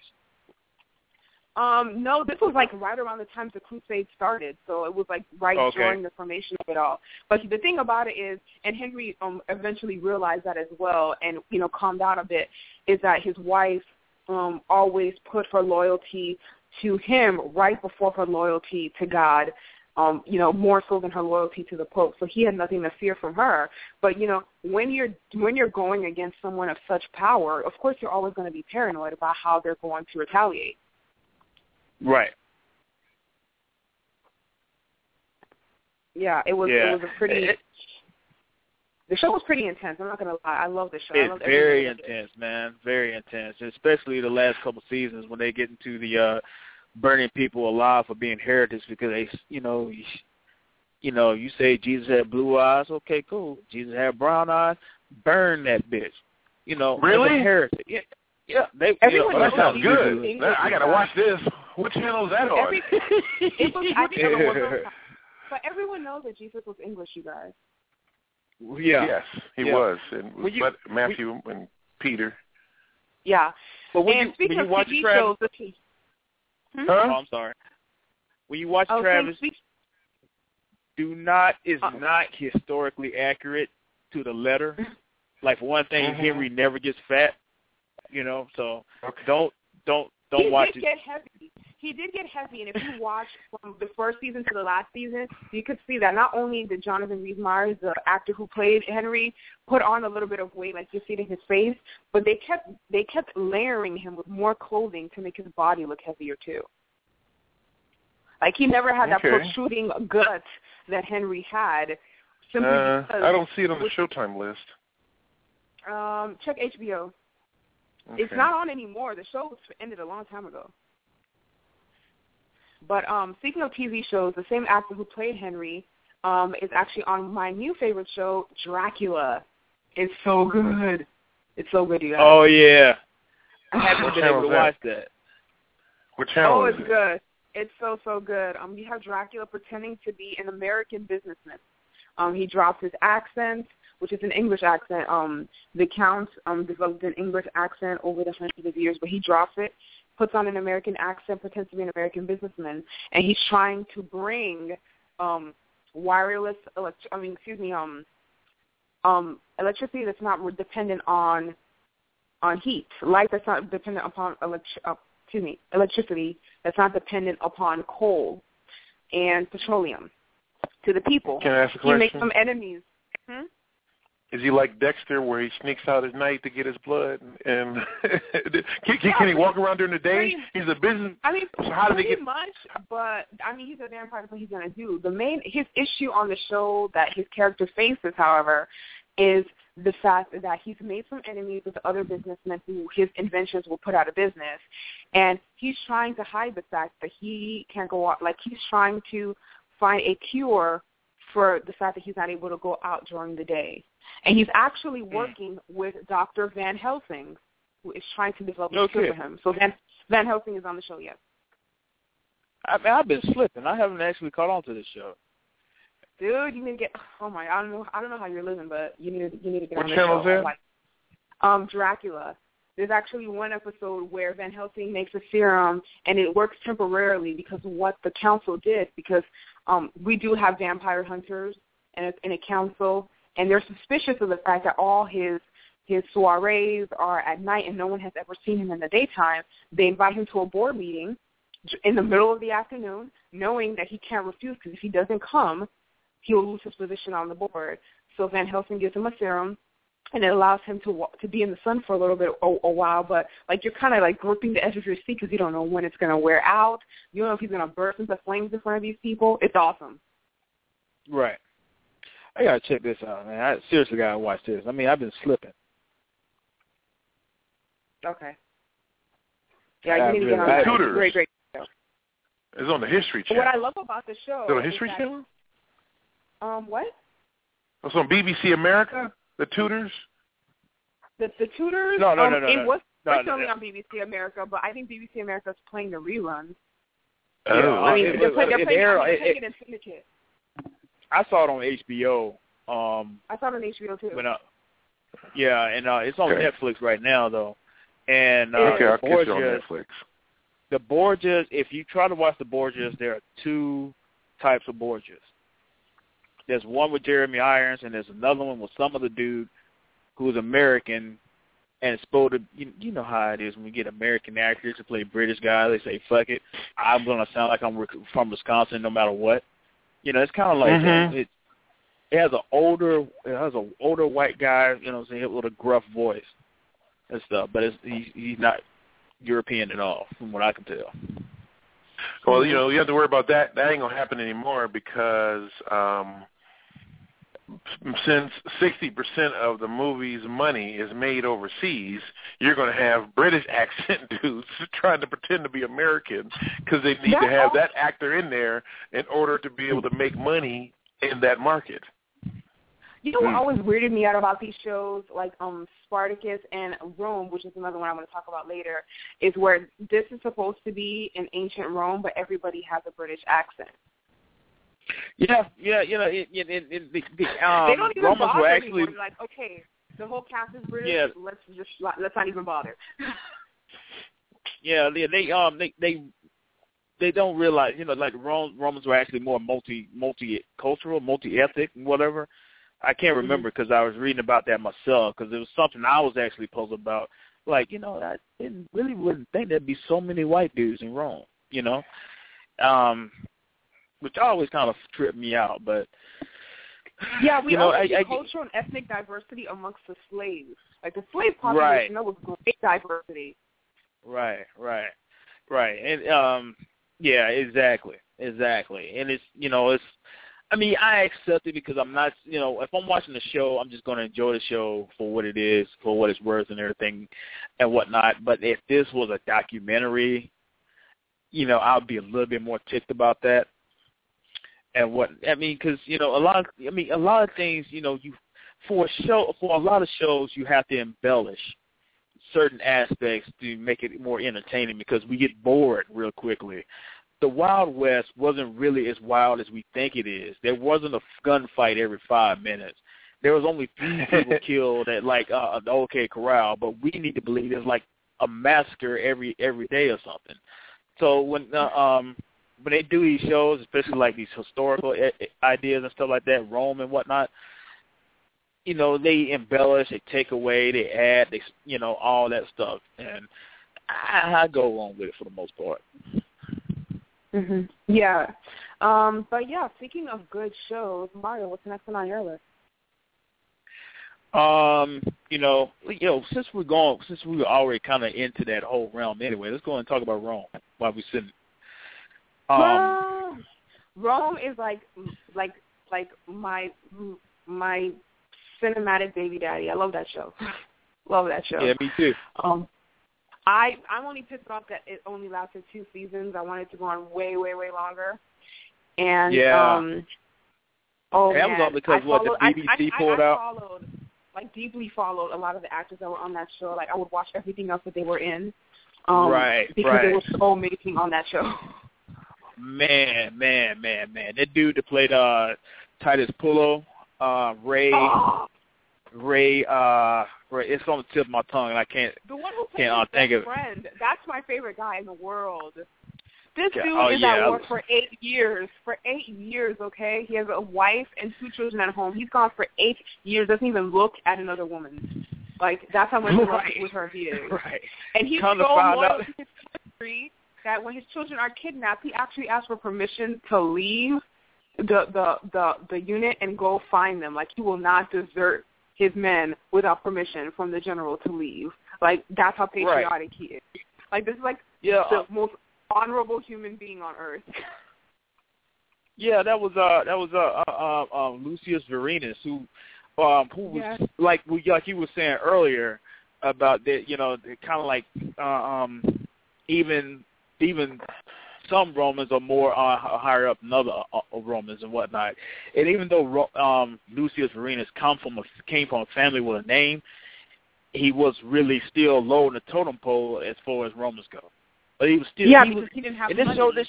Um, no, this was like right around the time the Crusade started, so it was like right Okay. during the formation of it all. But the thing about it is, and Henry um eventually realized that as well, and you know calmed down a bit, is that his wife um always put her loyalty to him right before her loyalty to God. Um, you know, more so than her loyalty to the Pope. So he had nothing to fear from her. But you know, when you're when you're going against someone of such power, of course you're always going to be paranoid about how they're going to retaliate. Right. Yeah, it was Yeah. it was a pretty It- the show was pretty intense. I'm not gonna lie. I love the show. I It's love very minute it. intense, man. Very intense, especially the last couple seasons when they get into the uh burning people alive for being heretics because they, you know, You you know, you say Jesus had blue eyes. Okay, cool. Jesus had brown eyes. Burn that bitch. You know, Really? as a heretic. Yeah, yeah. They, Everyone you know, Well, that sounds good. I got to watch this. What channel is that on? Every, it was, I think it was, but everyone knows that Jesus was English, you guys. yeah. Yes, he Yeah. was. And, you- but Matthew and Peter. Yeah. But when and you speaking when you of watch TV Travis, shows, the t- Hmm? oh, Huh? I'm sorry. When you watch I Travis, speak- do not is Uh. not historically accurate to the letter. Like one thing, Mhm. Henry never gets fat. You know, so Okay. don't don't don't he watch did it. get heavy. He did get heavy, and if you watch from the first season to the last season, you could see that not only did Jonathan Rhys Myers, the actor who played Henry, put on a little bit of weight, like you see it in his face, but they kept they kept layering him with more clothing to make his body look heavier too. Like he never had that protruding gut that Henry had. Simply Uh, because I don't see it on the Showtime list. um check HBO. It's not on anymore. The show ended a long time ago. But um, speaking of TV shows, the same actor who played Henry um, is actually on my new favorite show, Dracula. It's so good. It's so good, you guys. Oh yeah, I haven't been able to that? watch that. What channel oh, it's it? good. It's so so good. Um, you have Dracula pretending to be an American businessman. Um, he drops his accent, which is an English accent. Um, the Count um developed an English accent over the hundreds of years, but he drops it, puts on an American accent, pretends to be an American businessman, and he's trying to bring um wireless elect- I mean, excuse me, um um electricity that's not dependent on on heat, light that's not dependent upon elect- uh, excuse me, electricity that's not dependent upon coal and petroleum to the people. Can I ask a question? He makes some enemies. Hmm? Is he like Dexter, where he sneaks out at night to get his blood? And can, can, can he walk around during the day? He's a business. I mean, So how did pretty get- much, but I mean, he's a vampire. What he's gonna do. The main his issue on the show that his character faces, however, is the fact that he's made some enemies with other businessmen who his inventions will put out of business, and he's trying to hide the fact that he can't go out. Like he's trying to find a cure for the fact that he's not able to go out during the day, and he's actually working with Doctor Van Helsing, who is trying to develop a cure for him. So Van Van Helsing is on the show, yes. I mean, I've been slipping. I haven't actually caught on to this show. Dude, you need to get. Oh my, I don't know. I don't know how you're living, but you need to you need to get What on the channel show. that? Like, um, Dracula. There's actually one episode where Van Helsing makes a serum, and it works temporarily because of what the council did. Because um, we do have vampire hunters in a, in a council, and they're suspicious of the fact that all his his soirees are at night, and no one has ever seen him in the daytime. They invite him to a board meeting in the middle of the afternoon, knowing that he can't refuse because if he doesn't come, he will lose his position on the board. So Van Helsing gives him a serum, and it allows him to to be in the sun for a little bit a, a while. But like you're kind of like gripping the edge of your seat because you don't know when it's going to wear out. You don't know if he's going to burst into flames in front of these people. It's awesome. Right. I gotta check this out, man. I seriously gotta watch this. I mean, I've been slipping. Okay. Yeah, I you need to get on really- that. Tudors. Great, great. show. It's on the History But Channel. what I love about the show Is it on is History that- Channel? Um, what? It's on BBC America. The Tudors. The the Tudors? No, no, um, no, no, It no. was No, no, originally no. on BBC America, but I think BBC America is playing the reruns. Oh, Yeah, I mean, it- they're, it- play, they're it playing, aired- I they're playing it in syndicate. I saw it on HBO. Um, I saw it on HBO too. when uh, yeah, and uh, it's on Okay. Netflix right now though. And uh, okay, I'll the catch it on Borgias, Netflix. the Borgias. If you try to watch the Borgias, there are two types of Borgias. There's one with Jeremy Irons, and there's another one with some other dude who's American and it's supposed to. You, you know how it is when we get American actors to play British guys. They say, "Fuck it, I'm gonna sound like I'm from Wisconsin, no matter what." You know, it's kind of like Mhm. It, it has an older, it has an older white guy, you know, what I'm saying, with a gruff voice and stuff. But it's he's, he's not European at all, from what I can tell. Well, you know, you have to worry about that. That ain't gonna happen anymore because um since 60% of the movie's money is made overseas, you're going to have British accent dudes trying to pretend to be American because they need to have that actor in there in order to be able to make money in that market. You know what Hmm. always weirded me out about these shows, like um Spartacus and Rome, which is another one I'm going to talk about later, is where this is supposed to be in ancient Rome, but everybody has a British accent. Yeah, yeah, you know, it, it, it, it, the, the, um, they don't even Romans bother were actually anymore. Like, okay, the whole cast is British. Yeah. Let's just let's not even bother. Yeah, they, they um they they they don't realize, you know, like Rome, Romans were actually more multi multicultural, multi ethnic, whatever. I can't remember because I was reading about that myself because it was something I was actually puzzled about. Like, you know, I didn't really wouldn't think there'd be so many white dudes in Rome, you know, um, which always kind of tripped me out. But Yeah, we you know, also I, I, cultural and ethnic diversity amongst the slaves. Like the slave population, Right. there was great diversity. Right, right, right, and um, yeah, exactly, exactly, and it's you know it's, I mean I accept it because I'm not you know if I'm watching the show I'm just going to enjoy the show for what it is for what it's worth and everything and whatnot. But if this was a documentary, you know I'd be a little bit more ticked about that. And what I mean, because you know a lot of I mean a lot of things you know you for a show for a lot of shows you have to embellish certain aspects to make it more entertaining because we get bored real quickly. The Wild West wasn't really as wild as we think it is. There wasn't a gunfight every five minutes. There was only three people killed at like uh, the OK Corral, but we need to believe there's like a massacre every every day or something. So when uh, um when they do these shows, especially like these historical ideas and stuff like that, Rome and whatnot, you know, they embellish, they take away, they add, they you know, all that stuff, and I, I go along with it for the most part. hmm Yeah. Um, but yeah, speaking of good shows, Mario, what's the next one on your air list? Um, you know, you know, since we're going, since we were already kind of into that whole realm anyway, let's go and talk about Rome while we're sitting. Um, Rome. Rome is like like like my my cinematic baby daddy. I love that show. love that show. yeah, me too. Um, I I'm only pissed off that it only lasted two seasons. I wanted to go on way way way longer. And Yeah. um, oh That was man, all because I what, the followed, I- BBC I, I, pulled I out? Followed, like deeply followed a lot of the actors that were on that show. Like I would watch everything else that they were in. Um, Right, because right. they were so amazing on that show. Man, man, man, man. That dude that played uh Titus Pullo, uh Ray Oh, Ray uh Ray, it's on the tip of my tongue and I can't the one who played Can't, uh, think of it. friend. That's my favorite guy in the world. This dude oh, is yeah. at work for eight years. For eight years, okay? He has a wife and two children at home. He's gone for eight years, doesn't even look at another woman. Like, that's how much Right. with her he is. right. And he's Come so loyal to his country that when his children are kidnapped, he actually asks for permission to leave the the the the unit and go find them. Like he will not desert his men without permission from the general to leave. Like that's how patriotic he is. Like this is like Yeah, the most honorable human being on earth. Yeah, that was uh that was uh, uh, uh um Lucius Vorenus who um who was Yeah. like we like you were saying earlier about that you know kind of like uh, um even even some Romans are more uh, higher up than other uh, Romans and whatnot. And even though um Lucius Vorenus come from a came from a family with a name, he was really still low in the totem pole as far as Romans go. But he was still yeah, he because was, he didn't have and this money. show this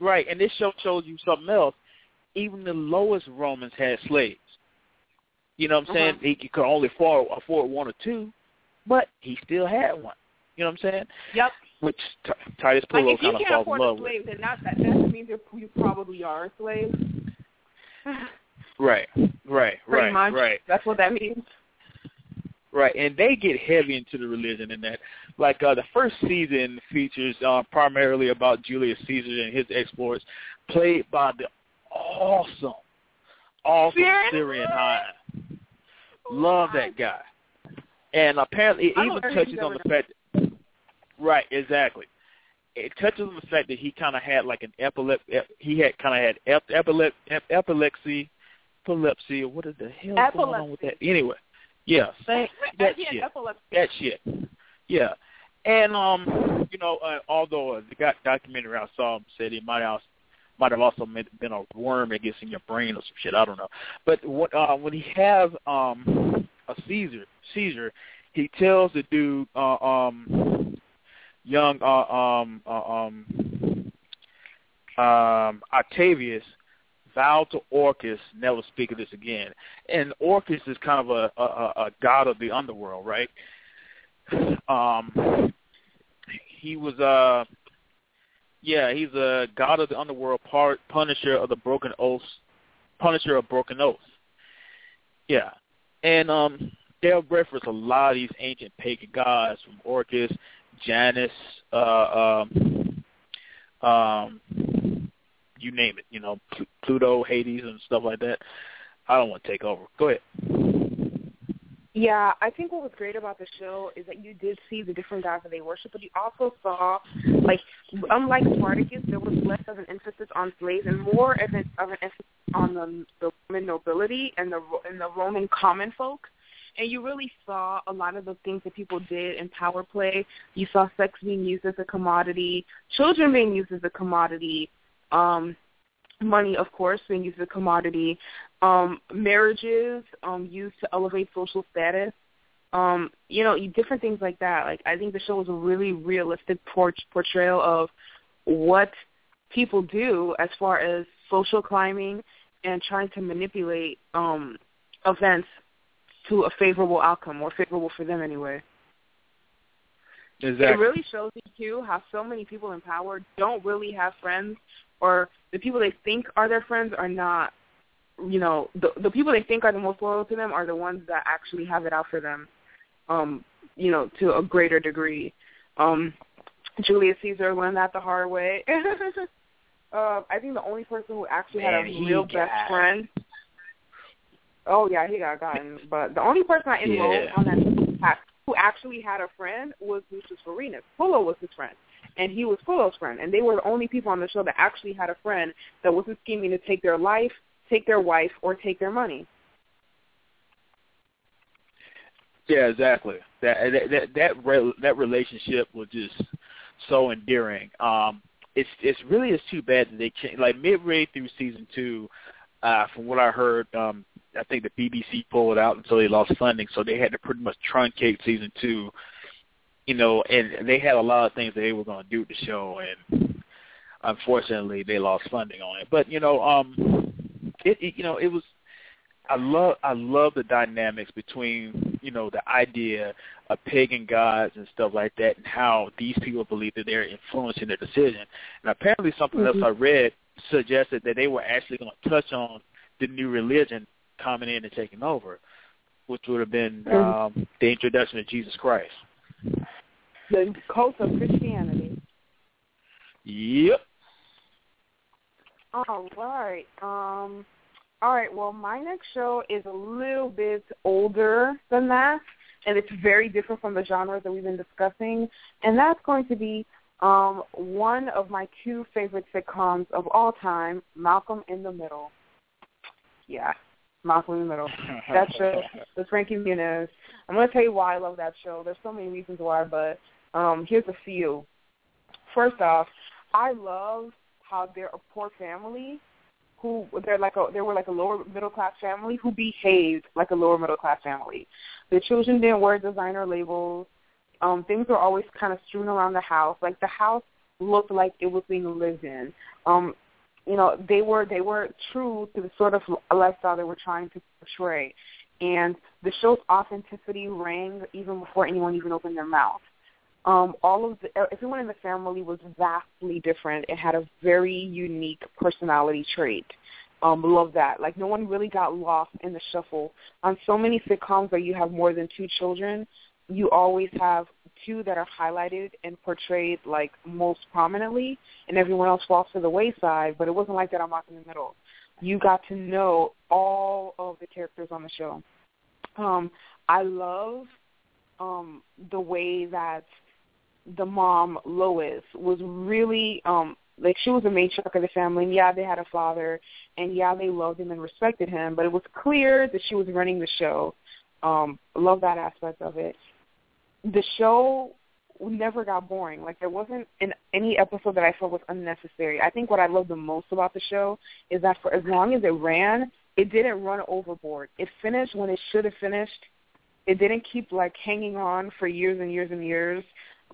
right, and this show shows you something else. Even the lowest Romans had slaves. You know what I'm saying? Uh-huh. He could only afford, afford one or two, but he still had one. You know what I'm saying? Yep. Which T- Titus Like Pullo you kind of falls in love a with. then that that, that means you're, you probably are a slave. Right, right, Pretty right, much. right. That's what that means. Right, and they get heavy into the religion in that. Like uh, the first season features uh, primarily about Julius Caesar and his exploits, played by the awesome, awesome Syrian Syrian High. Love that guy, and apparently it even touches on the fact. Right, exactly. It touches on the fact that he kind of had like an epilepsy. He had kind of had ep- epilep- ep- epilepsy, epilepsy, or what is the hell is going on with that? Anyway, yeah, same that shit epilepsy. that shit. Yeah, and um, you know, uh, although uh, the got documentary I saw said he might have might have also been a worm that gets in your brain or some shit. I don't know. But what, uh, when he has um, a seizure, seizure, he tells the dude, uh, um, young uh, um, uh, um, um, Octavius, vowed to Orcus never speak of this again. And Orcus is kind of a, a, a god of the underworld, right? Um, he was uh yeah, he's a god of the underworld, part punisher of the broken oaths, punisher of broken oaths. Yeah, and um, they'll reference a lot of these ancient pagan gods from Orcus, Janus, uh, um, um, you name it. You know, Pluto, Hades, and stuff like that. I don't want to take over. Go ahead. Yeah, I think what was great about the show is that you did see the different gods that they worship, but you also saw, like, unlike Spartacus, there was less of an emphasis on slaves and more of an, of an emphasis on the, the Roman nobility and the and the Roman common folk. And you really saw a lot of the things that people did in power play. You saw sex being used as a commodity, children being used as a commodity, um, money, of course, being used as a commodity, um, marriages um, used to elevate social status, um, you know, different things like that. Like I think the show was a really realistic port- portrayal of what people do as far as social climbing and trying to manipulate um, events to a favorable outcome or favorable for them anyway. Exactly. It really shows you too how so many people in power don't really have friends, or the people they think are their friends are not you know the the people they think are the most loyal to them are the ones that actually have it out for them um you know to a greater degree um Julius Caesar learned that the hard way uh I think the only person who actually Man, had a real best friend oh yeah he got gotten but the only person I enrolled yeah. on that who actually had a friend was Lucius Vorenus Pullo was his friend and he was Pullo's friend and they were the only people on the show that actually had a friend that wasn't scheming to take their life take their wife or take their money. Yeah, exactly. That that that re, that relationship was just so endearing. Um, it's it's really it's too bad that they changed. Like midway through season two, uh, from what I heard, um, I think the BBC pulled it out until they lost funding, so they had to pretty much truncate season two. You know, and they had a lot of things that they were going to do with the show, and unfortunately, they lost funding on it. But you know, um, it, it you know it was I love I love the dynamics between you know the idea of pagan gods and stuff like that, and how these people believe that they're influencing their decision. And apparently, something mm-hmm. else I read suggested that they were actually going to touch on the new religion coming in and taking over, which would have been mm-hmm. um, the introduction of Jesus Christ. The cult of Christianity. Yep. All right. Um, all right. Well, my next show is a little bit older than that, and it's very different from the genres that we've been discussing. And that's going to be um, one of my two favorite sitcoms of all time, Malcolm in the Middle. Yeah, Malcolm in the Middle. That show with Frankie Muniz. I'm going to tell you why I love that show. There's so many reasons why, but um, here's a few. First off, I love how they're a poor family who they're like a they were like a lower middle class family who behaved like a lower middle class family. The children didn't wear designer labels. Um, things were always kind of strewn around the house. Like the house looked like it was being lived in. Um, you know, they were they were true to the sort of lifestyle they were trying to portray. And the show's authenticity rang even before anyone even opened their mouth um, all of the everyone in the family was vastly different It had a very unique personality trait. Um, love that. Like no one really got lost in the shuffle. On so many sitcoms where you have more than two children, you always have two that are highlighted and portrayed like most prominently, and everyone else falls to the wayside. But it wasn't like that on Malcolm in the Middle. You got to know all of the characters on the show. Um, I love um, the way that the mom Lois was really um like she was the matriarch of the family and yeah they had a father and yeah they loved him and respected him but it was clear that she was running the show um love that aspect of it the show never got boring. Like there wasn't in any episode that I felt was unnecessary. I think what I love the most about the show is that for as long as it ran, it didn't run overboard. It finished when it should have finished. It didn't keep like hanging on for years and years and years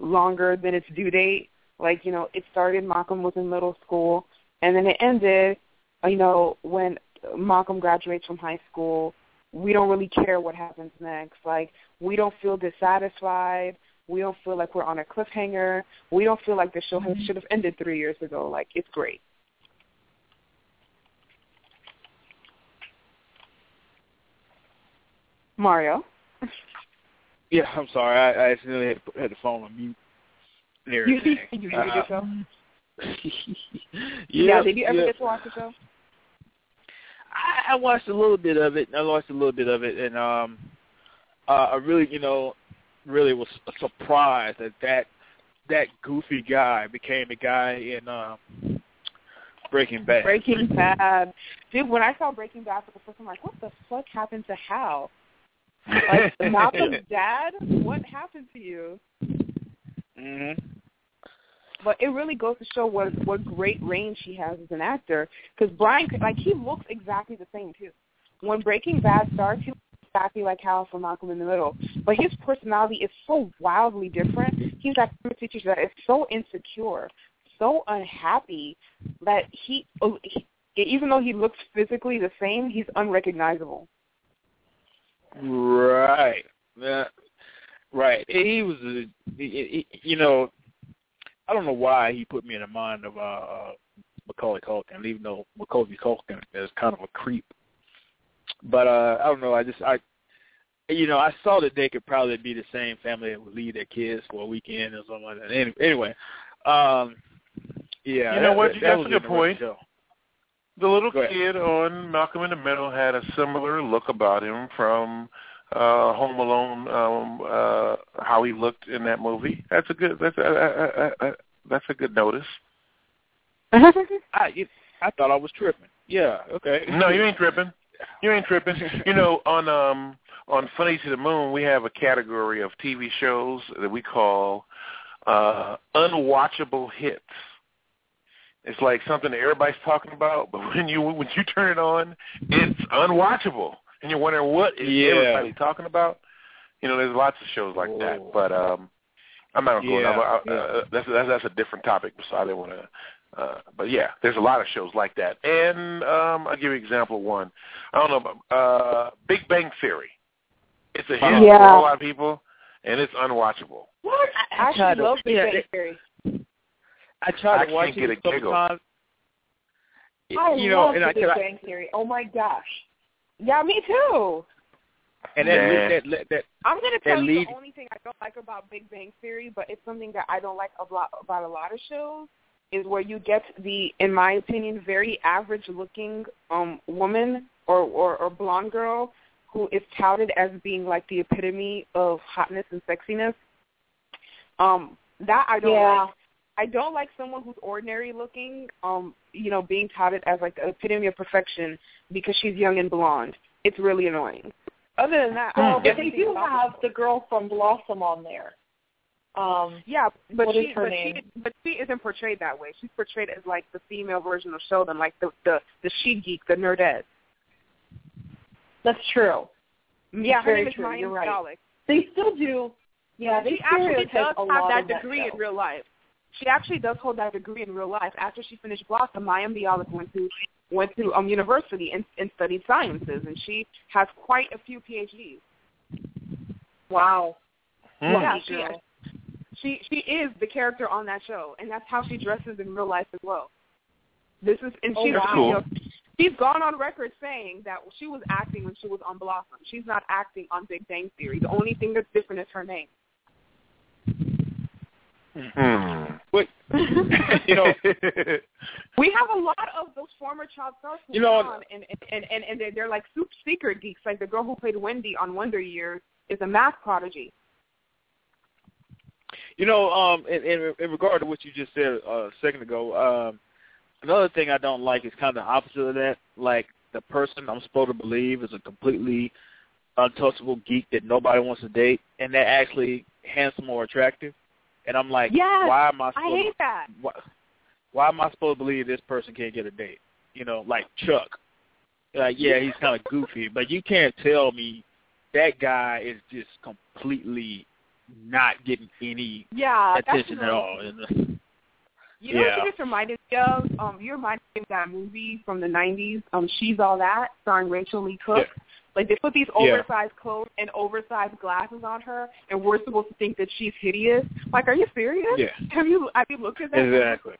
longer than its due date. Like, you know, it started Malcolm was in middle school and then it ended, you know, when Malcolm graduates from high school. We don't really care what happens next. Like, we don't feel dissatisfied. We don't feel like we're on a cliffhanger. We don't feel like the show has, should have ended three years ago. Like, it's great. Mario. Yeah, I'm sorry. I, I accidentally had, to, had the phone on mute. There. You, you, you uh, the show? yeah, yeah, did you ever yeah. get to watch the show? I, I watched a little bit of it. I watched a little bit of it, and um, uh, I really, you know, really was surprised that that that goofy guy became the guy in uh, Breaking Bad. Breaking Bad, dude. When I saw Breaking Bad for the first time, I'm like, what the fuck happened to Hal? Like Malcolm's dad? What happened to you? Mhm. But it really goes to show what what great range he has as an actor. Because Bryan, like, he looks exactly the same too. When Breaking Bad starts, he looks exactly like Hal from Malcolm in the Middle. But his personality is so wildly different. He's that teacher that is so insecure, so unhappy that he, oh, he, even though he looks physically the same, he's unrecognizable. Right. Yeah. Right. He was, a, you know, I don't know why he put me in the mind of uh, uh Macaulay Culkin, even though Macaulay Culkin is kind of a creep. But uh I don't know. I just I, you know, I saw that they could probably be the same family that would leave their kids for a weekend or something like that. Anyway, anyway um, yeah. You know that, what? That, You that got was a good point. Show. The little kid on Malcolm in the Middle had a similar look about him from uh Home Alone, um uh how he looked in that movie. That's a good that's a, a, a, a that's a good notice. I you, I thought I was tripping. Yeah. Okay. No, you ain't tripping. You ain't tripping. You know, on um on Funny to the Moon, we have a category of TV shows that we call uh unwatchable hits. It's like something that everybody's talking about, but when you when you turn it on, it's unwatchable, and you're wondering what is Yeah. everybody talking about. You know, there's lots of shows like that, but um, I'm not going. Yeah, to I, yeah. uh, that's that's that's a different topic. So I didn't want to. Uh, but yeah, there's a lot of shows like that, and um, I'll give you an example of one. I don't know, about, uh, Big Bang Theory. It's a hit for Yeah. a lot of people, and it's unwatchable. What? I I tried actually to- love Big yeah, Bang Theory. I tried I to watch can't get it a a giggle. couple times. I you know, love and the I, Big I, Bang Theory. Oh my gosh. Yeah, me too. and that, Yeah. that, that, that I'm gonna That tell you lead- the only thing I don't like about Big Bang Theory, but it's something that I don't like a lot about a lot of shows, is where you get the, in my opinion, very average-looking um woman or, or or blonde girl who is touted as being like the epitome of hotness and sexiness. Um, that I don't Yeah. like. I don't like someone who's ordinary looking, um, you know, being touted as like the epitome of perfection because she's young and blonde. It's really annoying. Other than that, I Well, love but they do about the have the girl from Blossom on there. Um, Yeah, but she, is her but name? she, but she isn't portrayed that way. She's portrayed as like the female version of Sheldon, like the the the she geek, the nerdette. that's true. Yeah, her name is true. Mayim You're right. Bialik. They still do. Yeah, they she actually does have that that degree show. in real life. She actually does hold that degree in real life. After she finished Blossom, Mayim Bialik went to went to um university and, and studied sciences, and she has quite a few PhDs. Wow. Hmm. Yeah, she, girl. she she is the character on that show, and that's how she dresses in real life as well. This is and Oh, she's you know, she's gone on record saying that she was acting when she was on Blossom. She's not acting on Big Bang Theory. The only thing that's different is her name. Hmm. but you know, We have a lot of those former child stars who You know, are on, and and and and they're, they're like super secret geeks. Like the girl who played Wendy on Wonder Years is a math prodigy. you know, um, in, in in regard to what you just said uh, a second ago, um, another thing I don't like is kind of the opposite of that. Like the person I'm supposed to believe is a completely untouchable geek that nobody wants to date, and they're actually handsome or attractive. And I'm like, Yes, why am I? Supposed, I hate that. Why, why am I supposed to believe this person can't get a date? You know, like Chuck. Like, yeah, he's kind of goofy, but you can't tell me that guy is just completely not getting any Yeah, attention at all. And, You know Yeah. what you just reminded me of? Um, you reminded me of that movie from the '90s, um, "She's All That," starring Rachael Leigh Cook. Like they put these Yeah. oversized clothes and oversized glasses on her, and we're supposed to think that she's hideous. Like, are you serious? Yeah. Have you have you looked at that? exactly.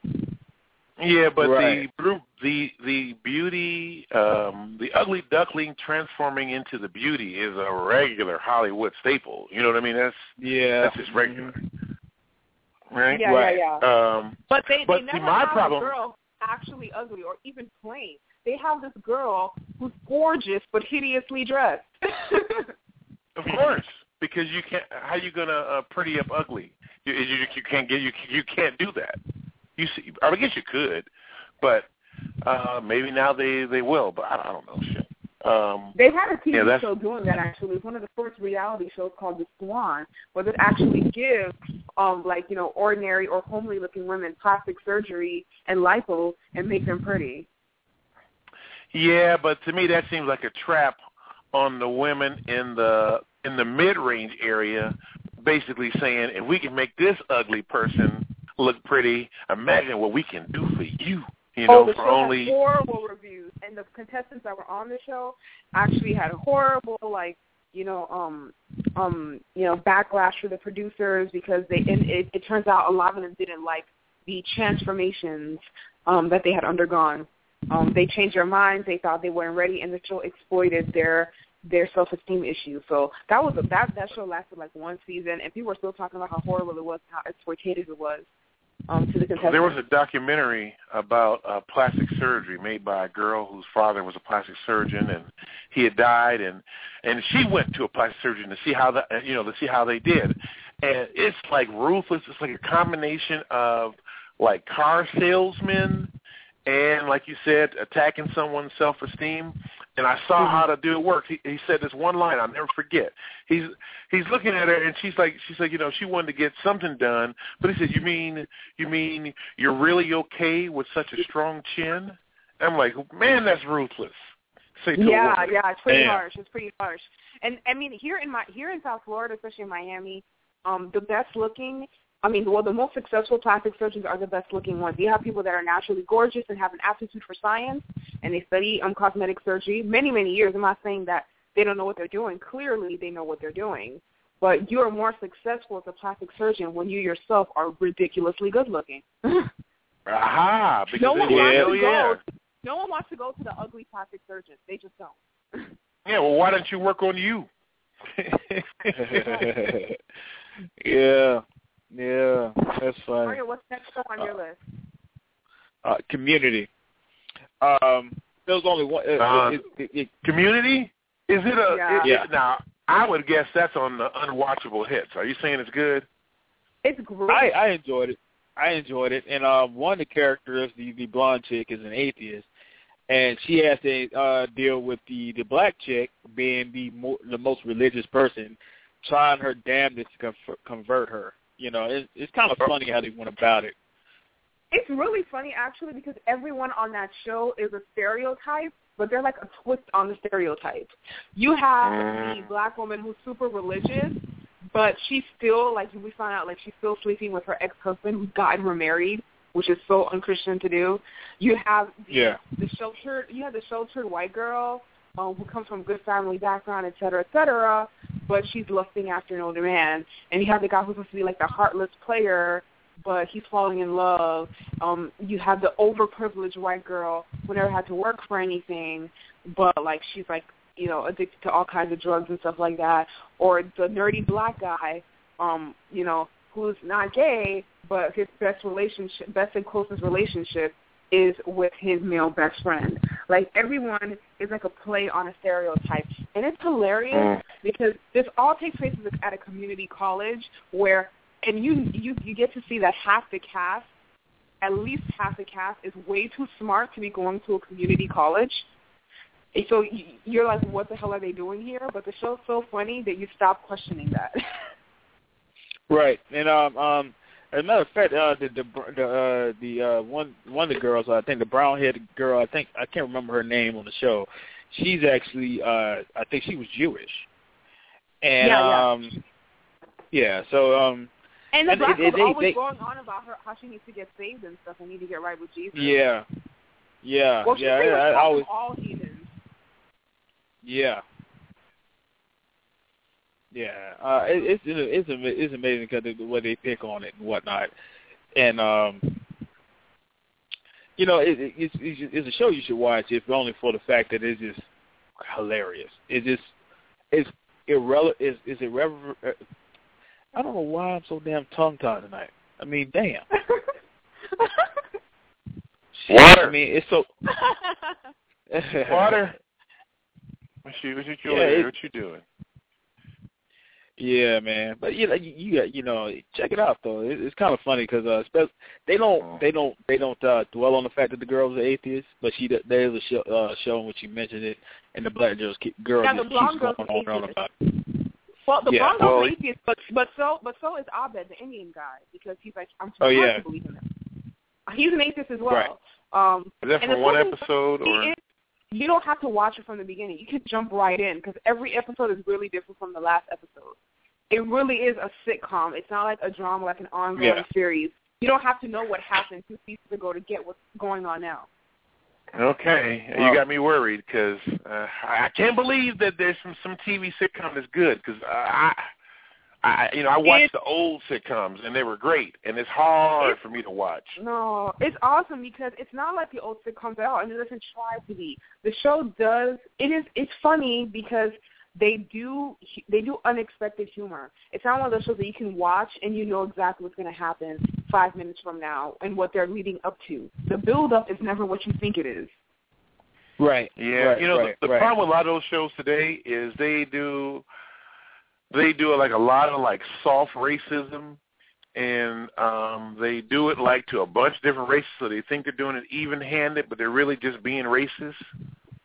Yeah, but Right. the the the beauty, um, the ugly duckling transforming into the beauty is a regular Hollywood staple. You know what I mean? That's Yeah. that's just regular, right? Yeah, Right. yeah, yeah. Um, But they But they see, never my have problem- a girl actually ugly or even plain. They have this girl who's gorgeous but hideously dressed. of course, because you can't. How are you gonna uh, pretty up ugly? You, you you can't get you you can't do that. You see, I guess you could, but uh maybe now they they will. But I, I don't know shit. Um, They've had a TV Yeah, show doing that actually. It's one of the first reality shows called The Swan, where they actually give um like, you know, ordinary or homely looking women plastic surgery and lipo and make them pretty. Yeah, but to me that seems like a trap on the women in the in the mid range area, basically saying if we can make this ugly person look pretty, imagine what we can do for you. You know, oh, the for show only had horrible reviews, and the contestants that were on the show actually had horrible, like, you know, um, um, you know, backlash for the producers because they, and it, it turns out a lot of them didn't like the transformations um, that they had undergone. Um, they changed their minds. They thought they weren't ready, and the show exploited their their self esteem issue. So that was a, that that show lasted like one season, and people were still talking about how horrible it was, how exploitative it was um, to the contestants. There was a documentary about uh, plastic surgery made by a girl whose father was a plastic surgeon, and he had died, and and she went to a plastic surgeon to see how that you know to see how they did, and it's like ruthless. It's like a combination of like car salesmen and like you said, attacking someone's self-esteem. And I saw how to do it work. He, he said this one line I'll never forget. He's he's looking at her and she's like she's like you know she wanted to get something done, but he said you mean you mean you're really okay with such a strong chin? I'm like man that's ruthless. Say to a yeah, woman. yeah, it's pretty Damn. harsh. It's pretty harsh. And I mean, here in my here in South Florida, especially in Miami, um, the best looking. I mean, well, the most successful plastic surgeons are the best looking ones. You have people that are naturally gorgeous and have an aptitude for science, and they study um, cosmetic surgery many, many years. I'm not saying that they don't know what they're doing. Clearly, they know what they're doing. But you are more successful as a plastic surgeon when you yourself are ridiculously good looking. Aha! Because no one wants yeah, to yeah. go. No one wants to go to the ugly plastic surgeon. They just don't. Yeah, well, why don't you work on you? yeah, yeah, that's funny. Mario, what's next on your list? Uh, community. Um, there was only one. Uh, Uh, it, it, it, Community? Is it a? Yeah. it- Yeah. Now, I would guess that's on the unwatchable hits. Are you saying it's good? It's great. I, I enjoyed it. I enjoyed it, and um, one of the characters, the the blonde chick, is an atheist, and she has to uh, deal with the the black chick being the more, the most religious person, trying her damnedest to convert, convert her. You know, it's it's kind of funny how they went about it. It's really funny actually because everyone on that show is a stereotype, but they're like a twist on the stereotype. You have the mm. black woman who's super religious, but she's still like we found out like she's still sleeping with her ex husband who's gotten her married, which is so unchristian to do. You have the, Yeah. the sheltered you have the sheltered white girl um, who comes from a good family background, et cetera, et cetera, but she's lusting after an older man. And you have the guy who's supposed to be like the heartless player, but he's falling in love. Um, you have the overprivileged white girl who never had to work for anything, but like she's like you know addicted to all kinds of drugs and stuff like that. Or the nerdy black guy, um, you know, who's not gay, but his best relationship, best and closest relationship is with his male best friend. Like everyone is like a play on a stereotype, and it's hilarious because this all takes place at a community college where, and you you you get to see that half the cast, at least half the cast, is way too smart to be going to a community college. And so you're like, what the hell are they doing here? But the show's so funny that you stop questioning that. Right, and um, um, As a matter of fact, uh, the the the uh, the uh, one one of the girls, I think the brown haired girl, I think I can't remember her name on the show. She's actually, uh, I think she was Jewish, and Yeah, yeah. um, yeah. So um, And the And black it- was it- always they- going on about her how she needs to get saved and stuff and need to get right with Jesus. yeah, yeah, Well, she yeah. I, I always, all heathens. yeah. Yeah, uh, it, it's it's it's amazing because the way they pick on it and whatnot, and um, you know, it, it, it's it's it's a show you should watch if only for the fact that it's just hilarious. It just it's irrelevant. It's, it's irreverent. I don't know why I'm so damn tongue tied tonight. I mean, damn. Water. I mean, it's so Water. What you what you Yeah, what you doing? Yeah, man. But you know, you, you got you know, check it out though. It, it's kind of funny because uh, spe- they don't they don't they don't uh, dwell on the fact that the girl was an atheist, but she d- there is a show, uh, show in which she mentioned it, and the black girls keep, girl Yeah, the just keeps girl's going on and on about. it. Well, the Yeah, blonde well, girl's atheist, but but so but so is Abed, the Indian guy, because he's like I'm Oh, surprised yeah. to believe in him. He's an atheist as well. Right. Um, Is that and for one episode or? It is- you don't have to watch it from the beginning. You can jump right in because every episode is really different from the last episode. It really is a sitcom. It's not like a drama, like an ongoing Yeah. series. You don't have to know what happened two seasons ago to get what's going on now. Okay, Wow. you got me worried because uh, I I can't believe that there's some some TV sitcom that's good because I, I you know I watched the old sitcoms and they were great and it's hard for me to watch. No, it's awesome because it's not like the old sitcoms at all, and it doesn't try to be. The show does. It is. It's funny because they do. They do unexpected humor. It's not one of those shows that you can watch and you know exactly what's going to happen five minutes from now and what they're leading up to. The build up is never what you think it is. Right. Yeah, Right, you know right, the, the right. problem with a lot of those shows today is they do they do like a lot of like soft racism and um they do it like to a bunch of different races so they think they're doing it even handed but they're really just being racist.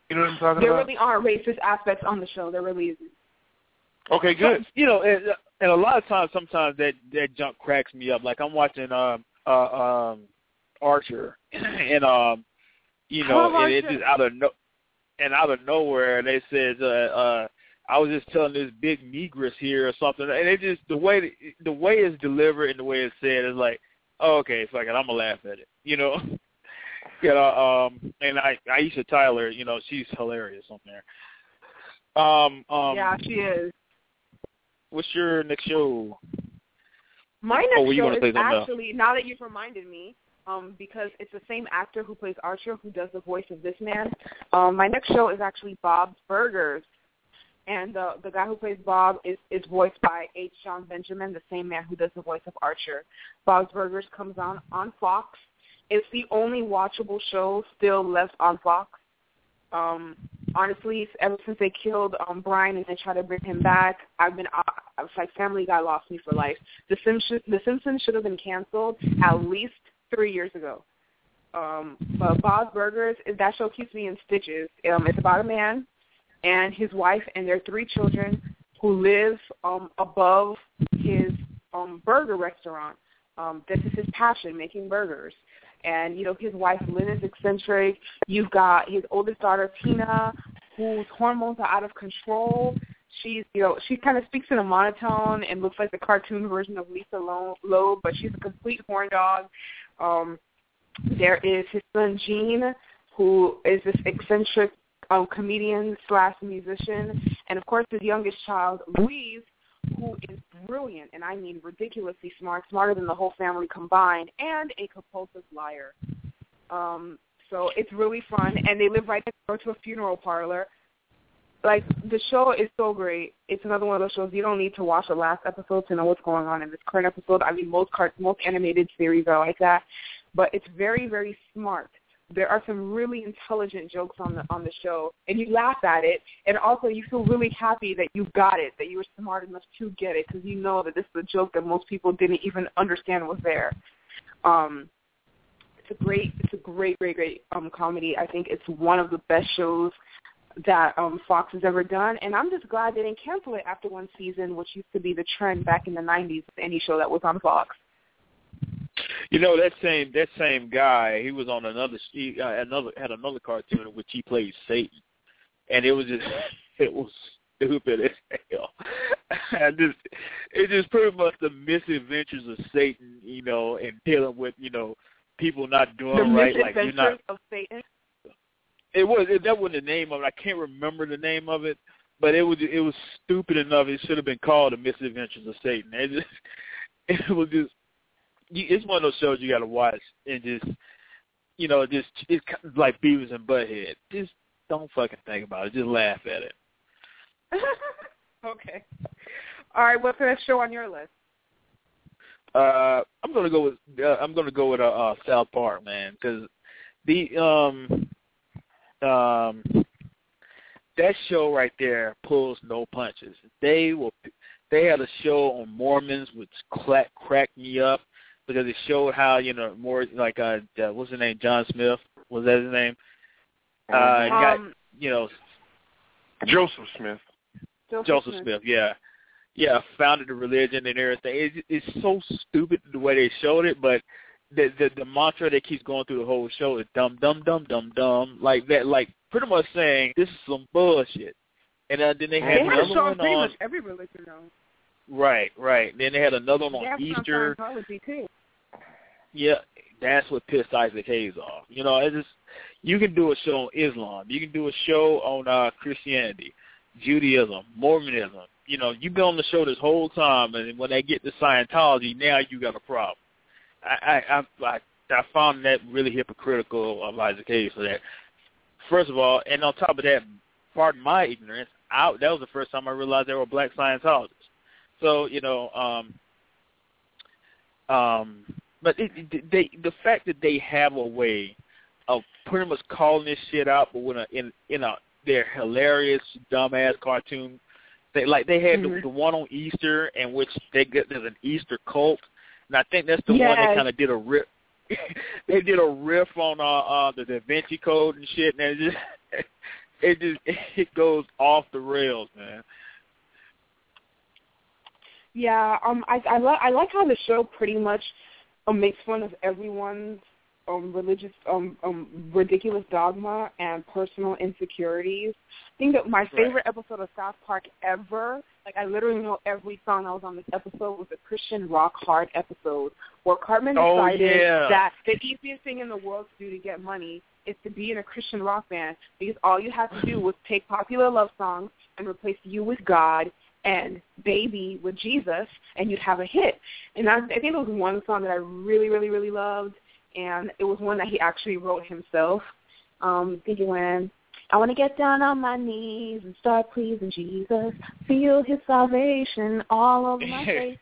You know what I'm talking There about? really aren't racist aspects on the show. There really isn't. Okay, good. You know, and, and a lot of times, sometimes that that junk cracks me up. Like I'm watching um uh um Archer, and um you know, love and it just out of no and out of nowhere and they says uh uh I was just telling this big negress here or something, and it just the way the way it's delivered and the way it's said is like, oh, okay, fuck it, I'm gonna laugh at it, you know. you know, um, and I Aisha Tyler, you know, she's hilarious on there. Um, um, yeah, she is. What's your next show? My Oh, next you show is actually now that you've reminded me, um, because it's the same actor who plays Archer who does the voice of this man. Um, my next show is actually Bob's Burgers, and the the guy who plays Bob is is voiced by H. Jon Benjamin, the same man who does the voice of Archer. Bob's Burgers comes on on Fox. It's the only watchable show still left on Fox. Um, honestly, ever since they killed um Brian and they tried to bring him back, I've been I, I was like Family Guy lost me for life. The Simpsons The Simpsons should have been canceled at least three years ago. Um, but Bob's Burgers that show keeps me in stitches. Um, it's about a man and his wife and their three children who live um above his um burger restaurant. Um, this is his passion, making burgers. And you know his wife Lynn is eccentric. You've got his oldest daughter Tina, whose hormones are out of control. She's you know she kind of speaks in a monotone and looks like the cartoon version of Lisa Lo- Loeb, but she's a complete horn dog. Um, there is his son Gene, who is this eccentric um, comedian slash musician, and of course his youngest child Louise, who is brilliant, and I mean ridiculously smart, smarter than the whole family combined, and a compulsive liar. Um, so it's really fun, and they live right next door to a funeral parlor. Like the show is so great. It's another one of those shows you don't need to watch the last episode to know what's going on in this current episode. I mean, most cart- most animated series are like that, but it's very very smart. There are some really intelligent jokes on the on the show, and you laugh at it, and also you feel really happy that you got it, that you were smart enough to get it, because you know that this is a joke that most people didn't even understand was there. Um, it's a great, it's a great, great, great um, comedy. I think it's one of the best shows that um, Fox has ever done, and I'm just glad they didn't cancel it after one season, which used to be the trend back in the '90s with any show that was on Fox. You know that same that same guy. He was on another he, uh, another had another cartoon in which he played Satan, and it was just it was stupid as hell. I just it just pretty much the misadventures of Satan, you know, and dealing with you know people not doing the right, like you're Misadventures not. of Satan. It was it, that wasn't the name of it. I can't remember the name of it, but it was it was stupid enough. It should have been called the Misadventures of Satan. It just it was just you, it's one of those shows you got to watch and just you know just it's like Beavis and Butthead. Just don't fucking think about it. Just laugh at it. okay. All right. What's the next show on your list? Uh, I'm gonna go with uh, I'm gonna go with uh, uh South Park, man, because the um um that show right there pulls no punches. They will they had a show on Mormons which crack, cracked me up because it showed how you know more like uh, uh what's his name John Smith was that his name uh got Um, you know Joseph Smith. Joseph Smith, yeah. Yeah, founded the religion and everything. It, it's so stupid the way they showed it, but the, the the mantra that keeps going through the whole show is dumb, dumb, dumb, dumb, dumb, like that, like pretty much saying this is some bullshit. And uh, then they had They had a another show on one pretty on much every religion though. right, right. Then they had another one They on have Easter. Scientology too. Yeah, that's what pissed Isaac Hayes off. You know, it's just you can do a show on Islam, you can do a show on uh Christianity, Judaism, Mormonism. You know, you've been on the show this whole time, and when they get to Scientology, now you got a problem. I I I, I, found that really hypocritical of Isaac Hayes for that. First of all, and on top of that, pardon my ignorance, I, that was the first time I realized there were black Scientologists. So you know, um, um, but it, it, they the fact that they have a way of pretty much calling this shit out, but when a, in in a their hilarious dumbass cartoon. They like they had Mhm. the, the one on Easter in which they get there's an Easter cult, and I think that's the one that kind of did a rip. they did a riff on uh, uh the Da Vinci Code and shit, and it just it just it goes off the rails, man. Yeah, um, I I, li- I like how the show pretty much um, makes fun of everyone's um religious um um ridiculous dogma and personal insecurities. I think that my favorite episode of South Park ever, like I literally know every song that was on this episode, was the Christian rock hard episode where Cartman Oh, decided yeah. that the easiest thing in the world to do to get money is to be in a Christian rock band because all you have to do was take popular love songs and replace you with God and baby with Jesus and you'd have a hit. And I, I think there was one song that I really, really, really loved and it was one that he actually wrote himself. Um, thinking when I want to get down on my knees and start pleasing Jesus, feel his salvation all over my face.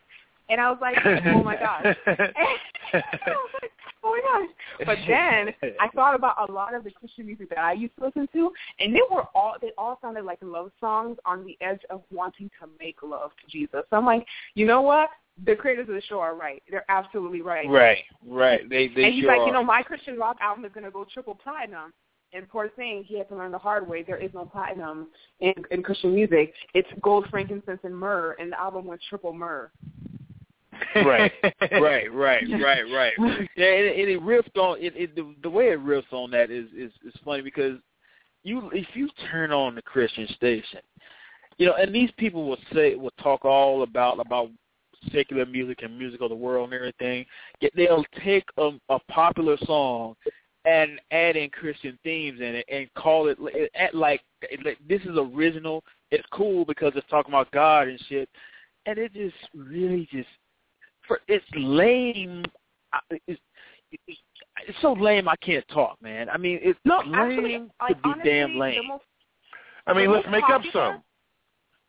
And I was like, oh my gosh. I was like, oh my gosh. But then I thought about a lot of the Christian music that I used to listen to, and they were all they all sounded like love songs on the edge of wanting to make love to Jesus. So I'm like, you know what? The creators of the show are right. They're absolutely right. Right, right. They they and he's sure like, are. you know, my Christian rock album is going to go triple platinum. And poor thing, he had to learn the hard way. There is no platinum in, in Christian music. It's gold, frankincense, and myrrh, and the album went triple myrrh. Right, right, right, right, right. Yeah, and, it- and it riffed on it, it. The, the way it riffs on that is is is funny because you if you turn on the Christian station, you know, and these people will say will talk all about about secular music and music of the world and everything. Yet they'll take a, a popular song and add in Christian themes in it and call it act like, like this is original. It's cool because it's talking about God and shit. And it just really just for it's lame. It's, it's, it's so lame. I can't talk, man. I mean, it's No, lame actually, to like, be honestly, damn lame. most I mean, let's most make up some.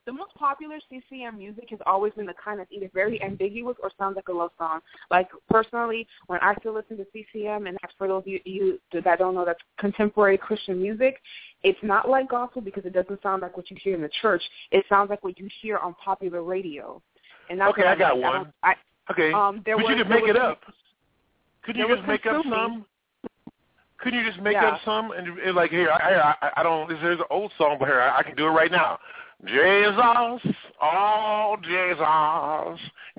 the most popular CCM music has always been the kind that's either very ambiguous or sounds like a love song. Like personally, when I still listen to CCM, and that's for those of you, you that don't know, that's contemporary Christian music. It's not like gospel because it doesn't sound like what you hear in the church. It sounds like what you hear on popular radio. And that's Okay, what I got like. one. I, Okay, um, there but was, you could make it up. Couldn't you just make up some? Couldn't you just make Yeah. up some and, and like here, I, I I don't. There's an old song, but here I, I can do it right now. Jesus, Oh, Jesus.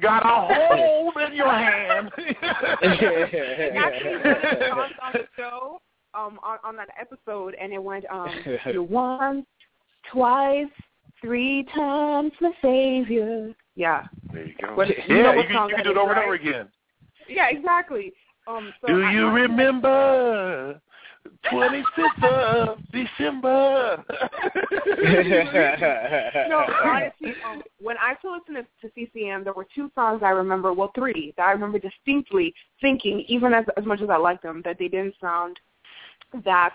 Got a hold in your hand. Actually, one of the songs on the show, um, on, on that episode, and it went, um, you once, twice, three times the Savior. Yeah. There you go. But you yeah, know you, can, you can do it over and over again. Yeah, exactly. Um, so Do I- you I- remember 25th of December? no, honestly, um, when I still listened to, to CCM, there were two songs I remember, well, three, that I remember distinctly thinking, even as as much as I liked them, that they didn't sound that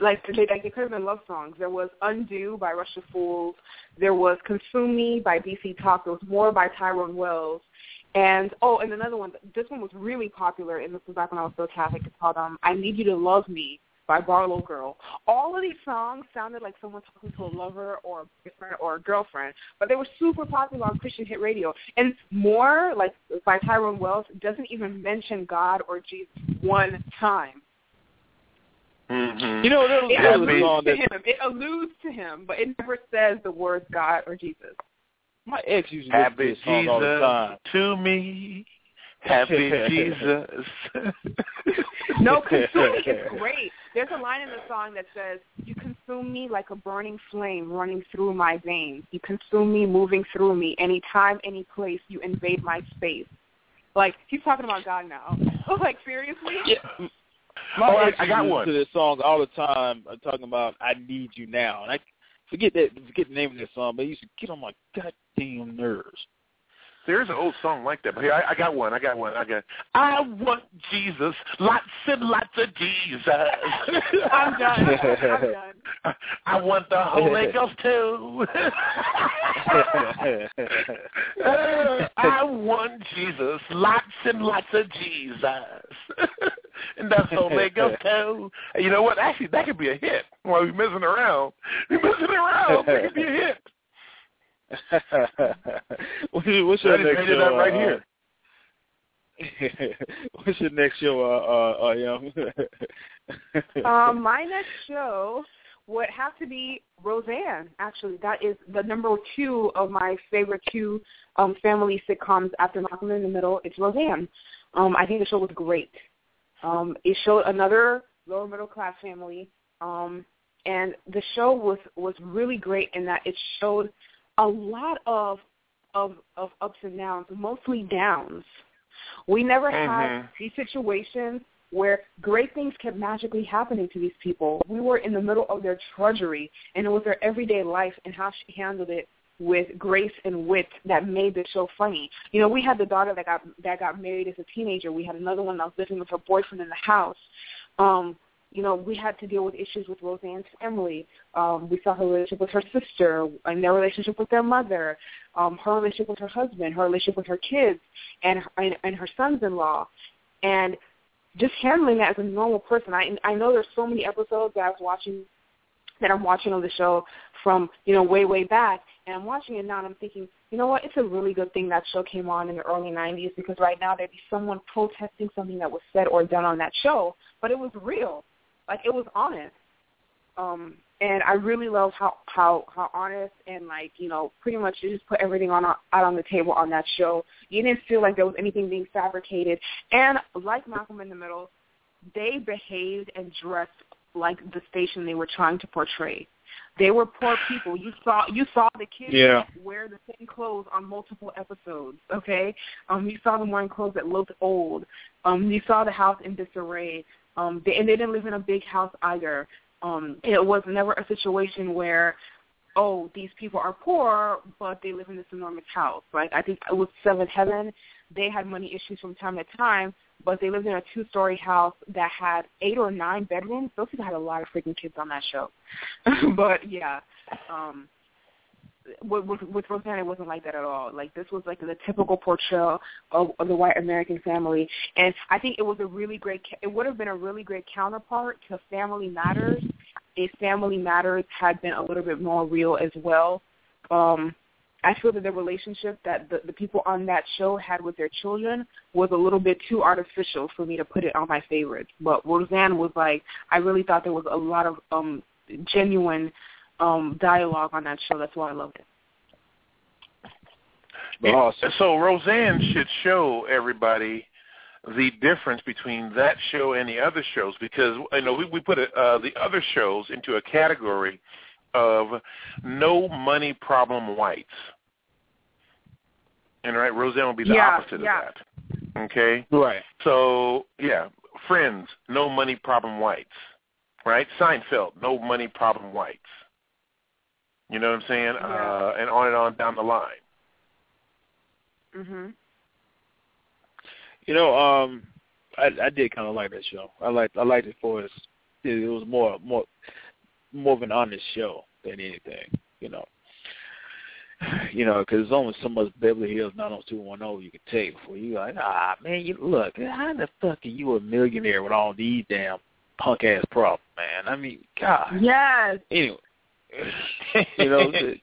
like like they could have been love songs. There was Undo by Rush of Fools. There was Consume Me by DC Talk. There was More by Tyrone Wells. And oh, and another one. This one was really popular, and this was back when I was still Catholic. It's called um, "I Need You to Love Me" by Barlow Girl. All of these songs sounded like someone talking to a lover or a boyfriend or a girlfriend, but they were super popular on Christian hit radio. And more, like by Tyrone Wells, doesn't even mention God or Jesus one time. Mm-hmm. You know, there It there was a alludes to him. It alludes to him, but it never says the words God or Jesus. my ex used to listen to Happy this song all the time. To me. Happy Jesus. No, consume me is great. There's a line in the song that says, "You consume me like a burning flame running through my veins. You consume me, moving through me. Any time, any place, you invade my space." Like he's talking about God now. like seriously? Yeah. My Oh, I- I got one. to this song all the time, uh, talking about "I need you now," and I forget that forget the name of this song, but it used to get on my goddamn nerves. There's an old song like that, but here I, I got one. I got one. I got. I want Jesus, lots and lots of Jesus. I'm done. I'm done. I want the Holy Ghost too. I want Jesus, lots and lots of Jesus, and the Holy Ghost too. And you know what? Actually, that could be a hit. While we're messing around, we're messing around. That could be a hit. what's your, what's your next show? it up right uh, here. what's your next show? Uh, uh, uh, Um, my next show would have to be Roseanne. Actually, that is the number two of my favorite two um, family sitcoms after Malcolm in the Middle. It's Roseanne. Um, I think the show was great. Um, it showed another lower middle class family, um, and the show was was really great in that it showed a lot of of of ups and downs, mostly downs. We never had Mhm. these situations where great things kept magically happening to these people. We were in the middle of their drudgery, and it was their everyday life and how she handled it with grace and wit that made the show funny. You know, we had the daughter that got that got married as a teenager. We had another one that was living with her boyfriend in the house. Um, you know, we had to deal with issues with Roseanne's family. Um, we saw her relationship with her sister and their relationship with their mother, um, her relationship with her husband, her relationship with her kids, and and, and her sons-in-law, and just handling that as a normal person. I I know there's so many episodes that I was watching that I'm watching on the show from you know way way back, and I'm watching it now and I'm thinking, you know what? It's a really good thing that show came on in the early '90s because right now there'd be someone protesting something that was said or done on that show, but it was real, like it was honest. Um, and I really love how how how honest and like you know pretty much you just put everything on out on the table on that show. You didn't feel like there was anything being fabricated, and like Malcolm in the Middle, they behaved and dressed like the station they were trying to portray. They were poor people. You saw you saw the kids Yeah. wear the same clothes on multiple episodes. Okay, um, you saw them wearing clothes that looked old. Um, you saw the house in disarray. Um, they, and they didn't live in a big house either. Um, it was never a situation where, oh, these people are poor, but they live in this enormous house. Like I think it was Seventh Heaven. They had money issues from time to time, but they lived in a two-story house that had eight or nine bedrooms. Those people had a lot of freaking kids on that show. but yeah, um, with, with, with Roseanne, it wasn't like that at all. Like this was like the typical portrayal of, of the white American family, and I think it was a really great. It would have been a really great counterpart to Family Matters if Family Matters had been a little bit more real as well. Um, I feel that the relationship that the, the people on that show had with their children was a little bit too artificial for me to put it on my favorites. But Roseanne was like, I really thought there was a lot of um, genuine um, dialogue on that show. That's why I loved it. Awesome. So Roseanne should show everybody the difference between that show and the other shows because you know we we put a, uh, the other shows into a category of no money problem whites. And right, Roseanne will be the Yeah, opposite yeah. of that. Okay? Right. So yeah, Friends, no money problem whites. Right? Seinfeld, no money problem whites. You know what I'm saying? Yeah. Uh, and on and on down the line. Mhm. You know, um, I I did kind of like that show. I liked I liked it for its it was more more more of an honest show than anything. You know, you know, because there's only so much Beverly Hills 90210 you can take before you like, ah man, you look, how the fuck are you a millionaire with all these damn punk ass problems, man? I mean, God. Yes. Anyway, you know, the-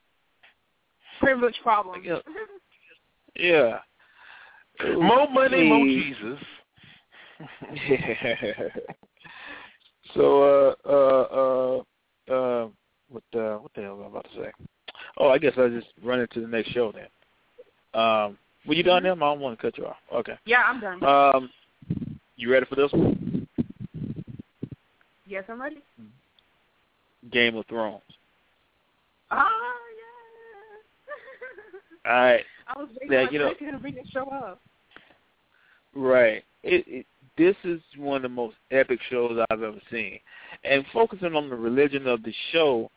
Privilege problem. Yeah. yeah. More money, more Hey. Jesus. so uh uh uh what uh what the hell was I about to say? Oh, I guess I'll just run into the next show then. Um were you done then? I don't want to cut you off. Okay. Yeah, I'm done. Um you ready for this one? yes, I'm ready. Game of Thrones. Ah, yeah. All right. I was waiting Yeah, for you my know- friend to bring this show up. Right. It, it this is one of the most epic shows I've ever seen. And focusing on the religion of the show,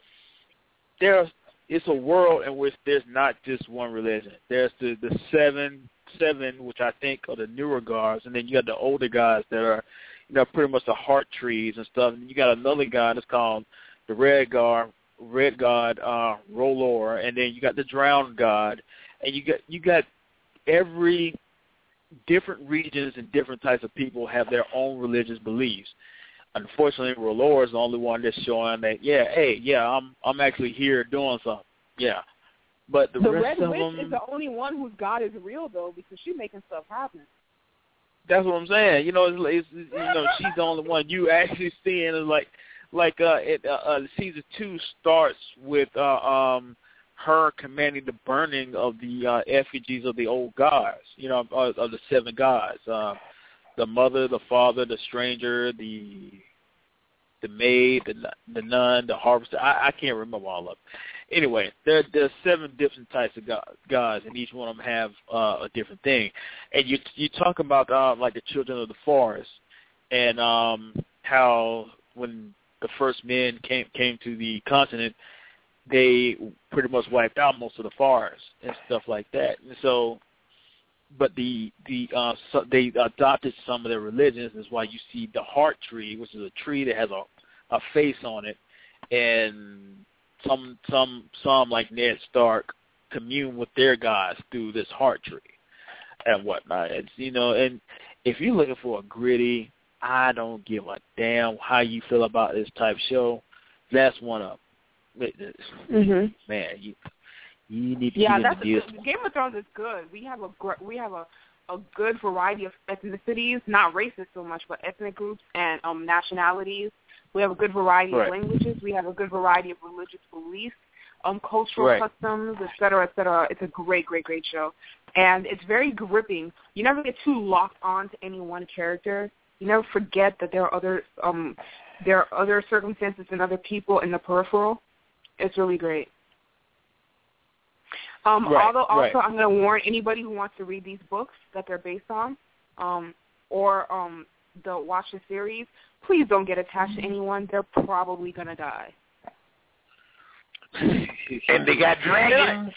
there's it's a world in which there's not just one religion. There's the the seven seven, which I think are the newer gods, and then you got the older gods that are, you know, pretty much the heart trees and stuff. And you got another god that's called the red god, red god, uh, R'hllor, and then you got the drowned god, and you got you got every different regions and different types of people have their own religious beliefs. Unfortunately, R'hllor is the only one that's showing that, yeah, hey, yeah, I'm I'm actually here doing something. Yeah. But the, The Red Witch them, is the only one whose God is real though, because she's making stuff happen. that's what I'm saying. You know, it's, it's you know, she's the only one you actually seeing is like like uh it uh, uh season 2 starts with uh um her commanding the burning of the uh, effigies of the old gods, you know, of, of the seven gods. Uh, the mother, the father, the stranger, the the maid, the the nun, the harvester. I, I can't remember all of them. Anyway, there there's seven different types of go- gods, and each one of them have uh, a different thing. And you you talk about uh, like the children of the forest, and um, how when the first men came came to the continent, they pretty much wiped out most of the forest and stuff like that. And so, but the the uh, so they adopted some of their religions. Is why you see the heart tree, which is a tree that has a a face on it, and some some some like Ned Stark commune with their gods through this heart tree and whatnot. It's you know, and if you're looking for a gritty, I don't give a damn how you feel about this type show. That's one of 'em. It- Mhm. man. You you need to Yeah, that's this. Game of Thrones is good. We have a gr- we have a a good variety of ethnicities, not racist so much, but ethnic groups and um nationalities. We have a good variety Right. of languages. We have a good variety of religious beliefs, um, cultural Right. customs, et cetera, et cetera. It's a great, great, great show, and it's very gripping. You never get too locked on to any one character. You never forget that there are other um there are other circumstances and other people in the peripheral. It's really great. Um, Right, although also right. I'm going to warn anybody who wants to read these books that they're based on, um, or um, the watch the series, please don't get attached to anyone. They're probably going to die. and they got dragons.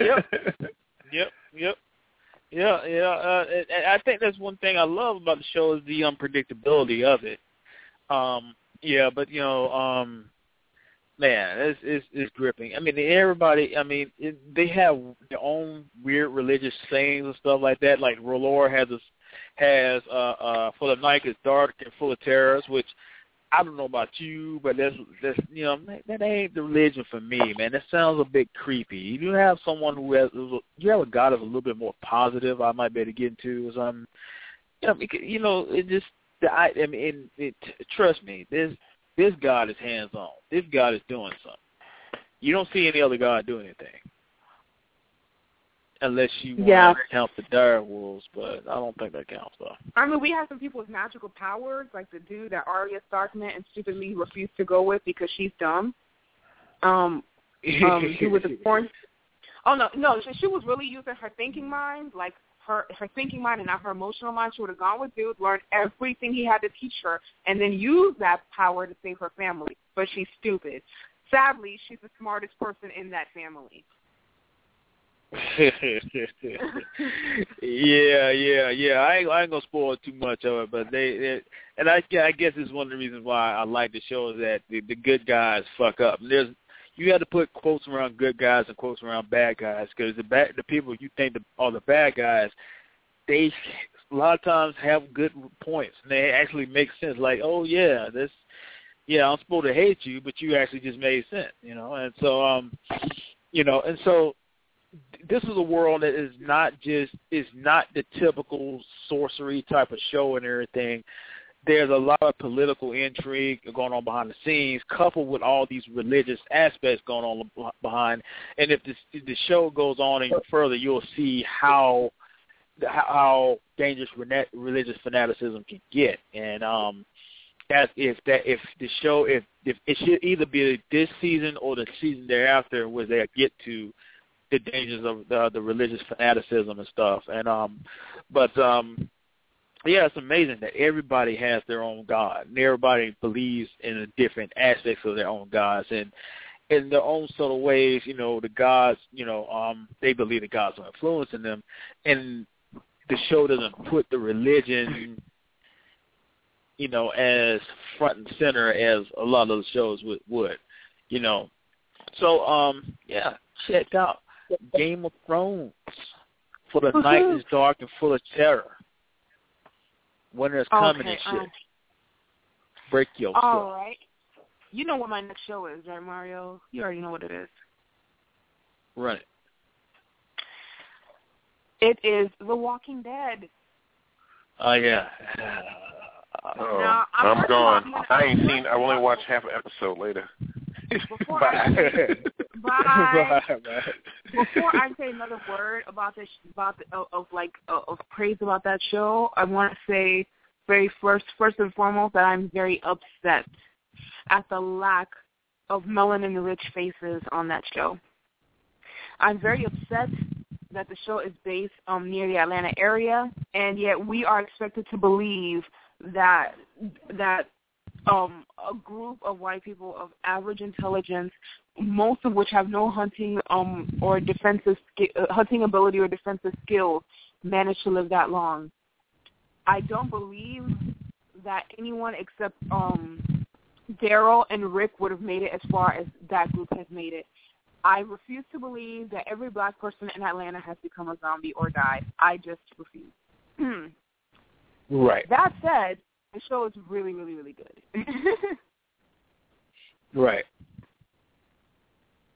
Yep. Yep, yep. Yeah, yeah. Uh, and, and I think that's one thing I love about the show is the unpredictability of it. Um, yeah, but you know, um, man, it's it's, it's gripping. I mean, everybody. I mean, it, they have their own weird religious sayings and stuff like that. Like R'hllor has a has uh uh for the night is dark and full of terrors, which I don't know about you, but that's that's you know that, that ain't the religion for me, man. That sounds a bit creepy. You have someone who has you have a God that's a little bit more positive. I might be able to get into or something. You know, because, you know, it just the I, I mean, it, it, trust me, this this God is hands on. This God is doing something. You don't see any other God do anything. unless you want Yeah. to count the dire wolves, but I don't think that counts though. I mean, we have some people with magical powers, like the dude that Arya Stark met and stupidly refused to go with because she's dumb. Um, um, who was a porn? Oh no, no, she, she was really using her thinking mind, like her her thinking mind and not her emotional mind. She would have gone with dude, learned everything he had to teach her, and then use that power to save her family. But she's stupid. Sadly, she's the smartest person in that family. yeah, yeah, yeah. I ain't, I ain't gonna spoil too much of it, but they, they and I, I guess it's one of the reasons why I like the show is that the, the good guys fuck up. There's you have to put quotes around good guys and quotes around bad guys because the bad, the people you think are the bad guys, they a lot of times have good points and they actually make sense. Like, oh yeah, this, yeah, I'm supposed to hate you, but you actually just made sense, you know. And so, um, you know, and so this is a world that is not just is not the typical sorcery type of show and everything. There's a lot of political intrigue going on behind the scenes, coupled with all these religious aspects going on behind. And if, if the show goes on any further, you'll see how how dangerous religious fanaticism can get. And um, that if that if the show if if it should either be this season or the season thereafter where they get to the dangers of the, the religious fanaticism and stuff. And um, but um, yeah, it's amazing that everybody has their own God, and everybody believes in the different aspects of their own gods, and in their own sort of ways, you know, the gods, you know, um, they believe the gods are influencing them, and the show doesn't put the religion, you know, as front and center as a lot of those shows would, would you know. So, um, yeah, check out Game of Thrones. For the night is dark and full of terror. Winter is coming okay, and shit. Um, Break your all right. You know what my next show is, right, Mario? You already know what it is. Run it. It is The Walking Dead. Oh yeah. Oh, Now, I'm I'm gone. all, I'm gonna- I ain't seen. I only watched half an episode later. Before Bye. I, bye. Bye, man. Before I say another word about this, about the, of, of like of, of praise about that show, I want to say very first, first and foremost, that I'm very upset at the lack of melanin-rich faces on that show. I'm very upset that the show is based um, near the Atlanta area, and yet we are expected to believe that that um, a group of white people of average intelligence, most of which have no hunting um, or defensive sk- uh, hunting ability or defensive skills, managed to live that long. I don't believe that anyone except um, Daryl and Rick would have made it as far as that group has made it. I refuse to believe that every black person in Atlanta has become a zombie or died. I just refuse. Right. That said, the show is really, really, really good. Right.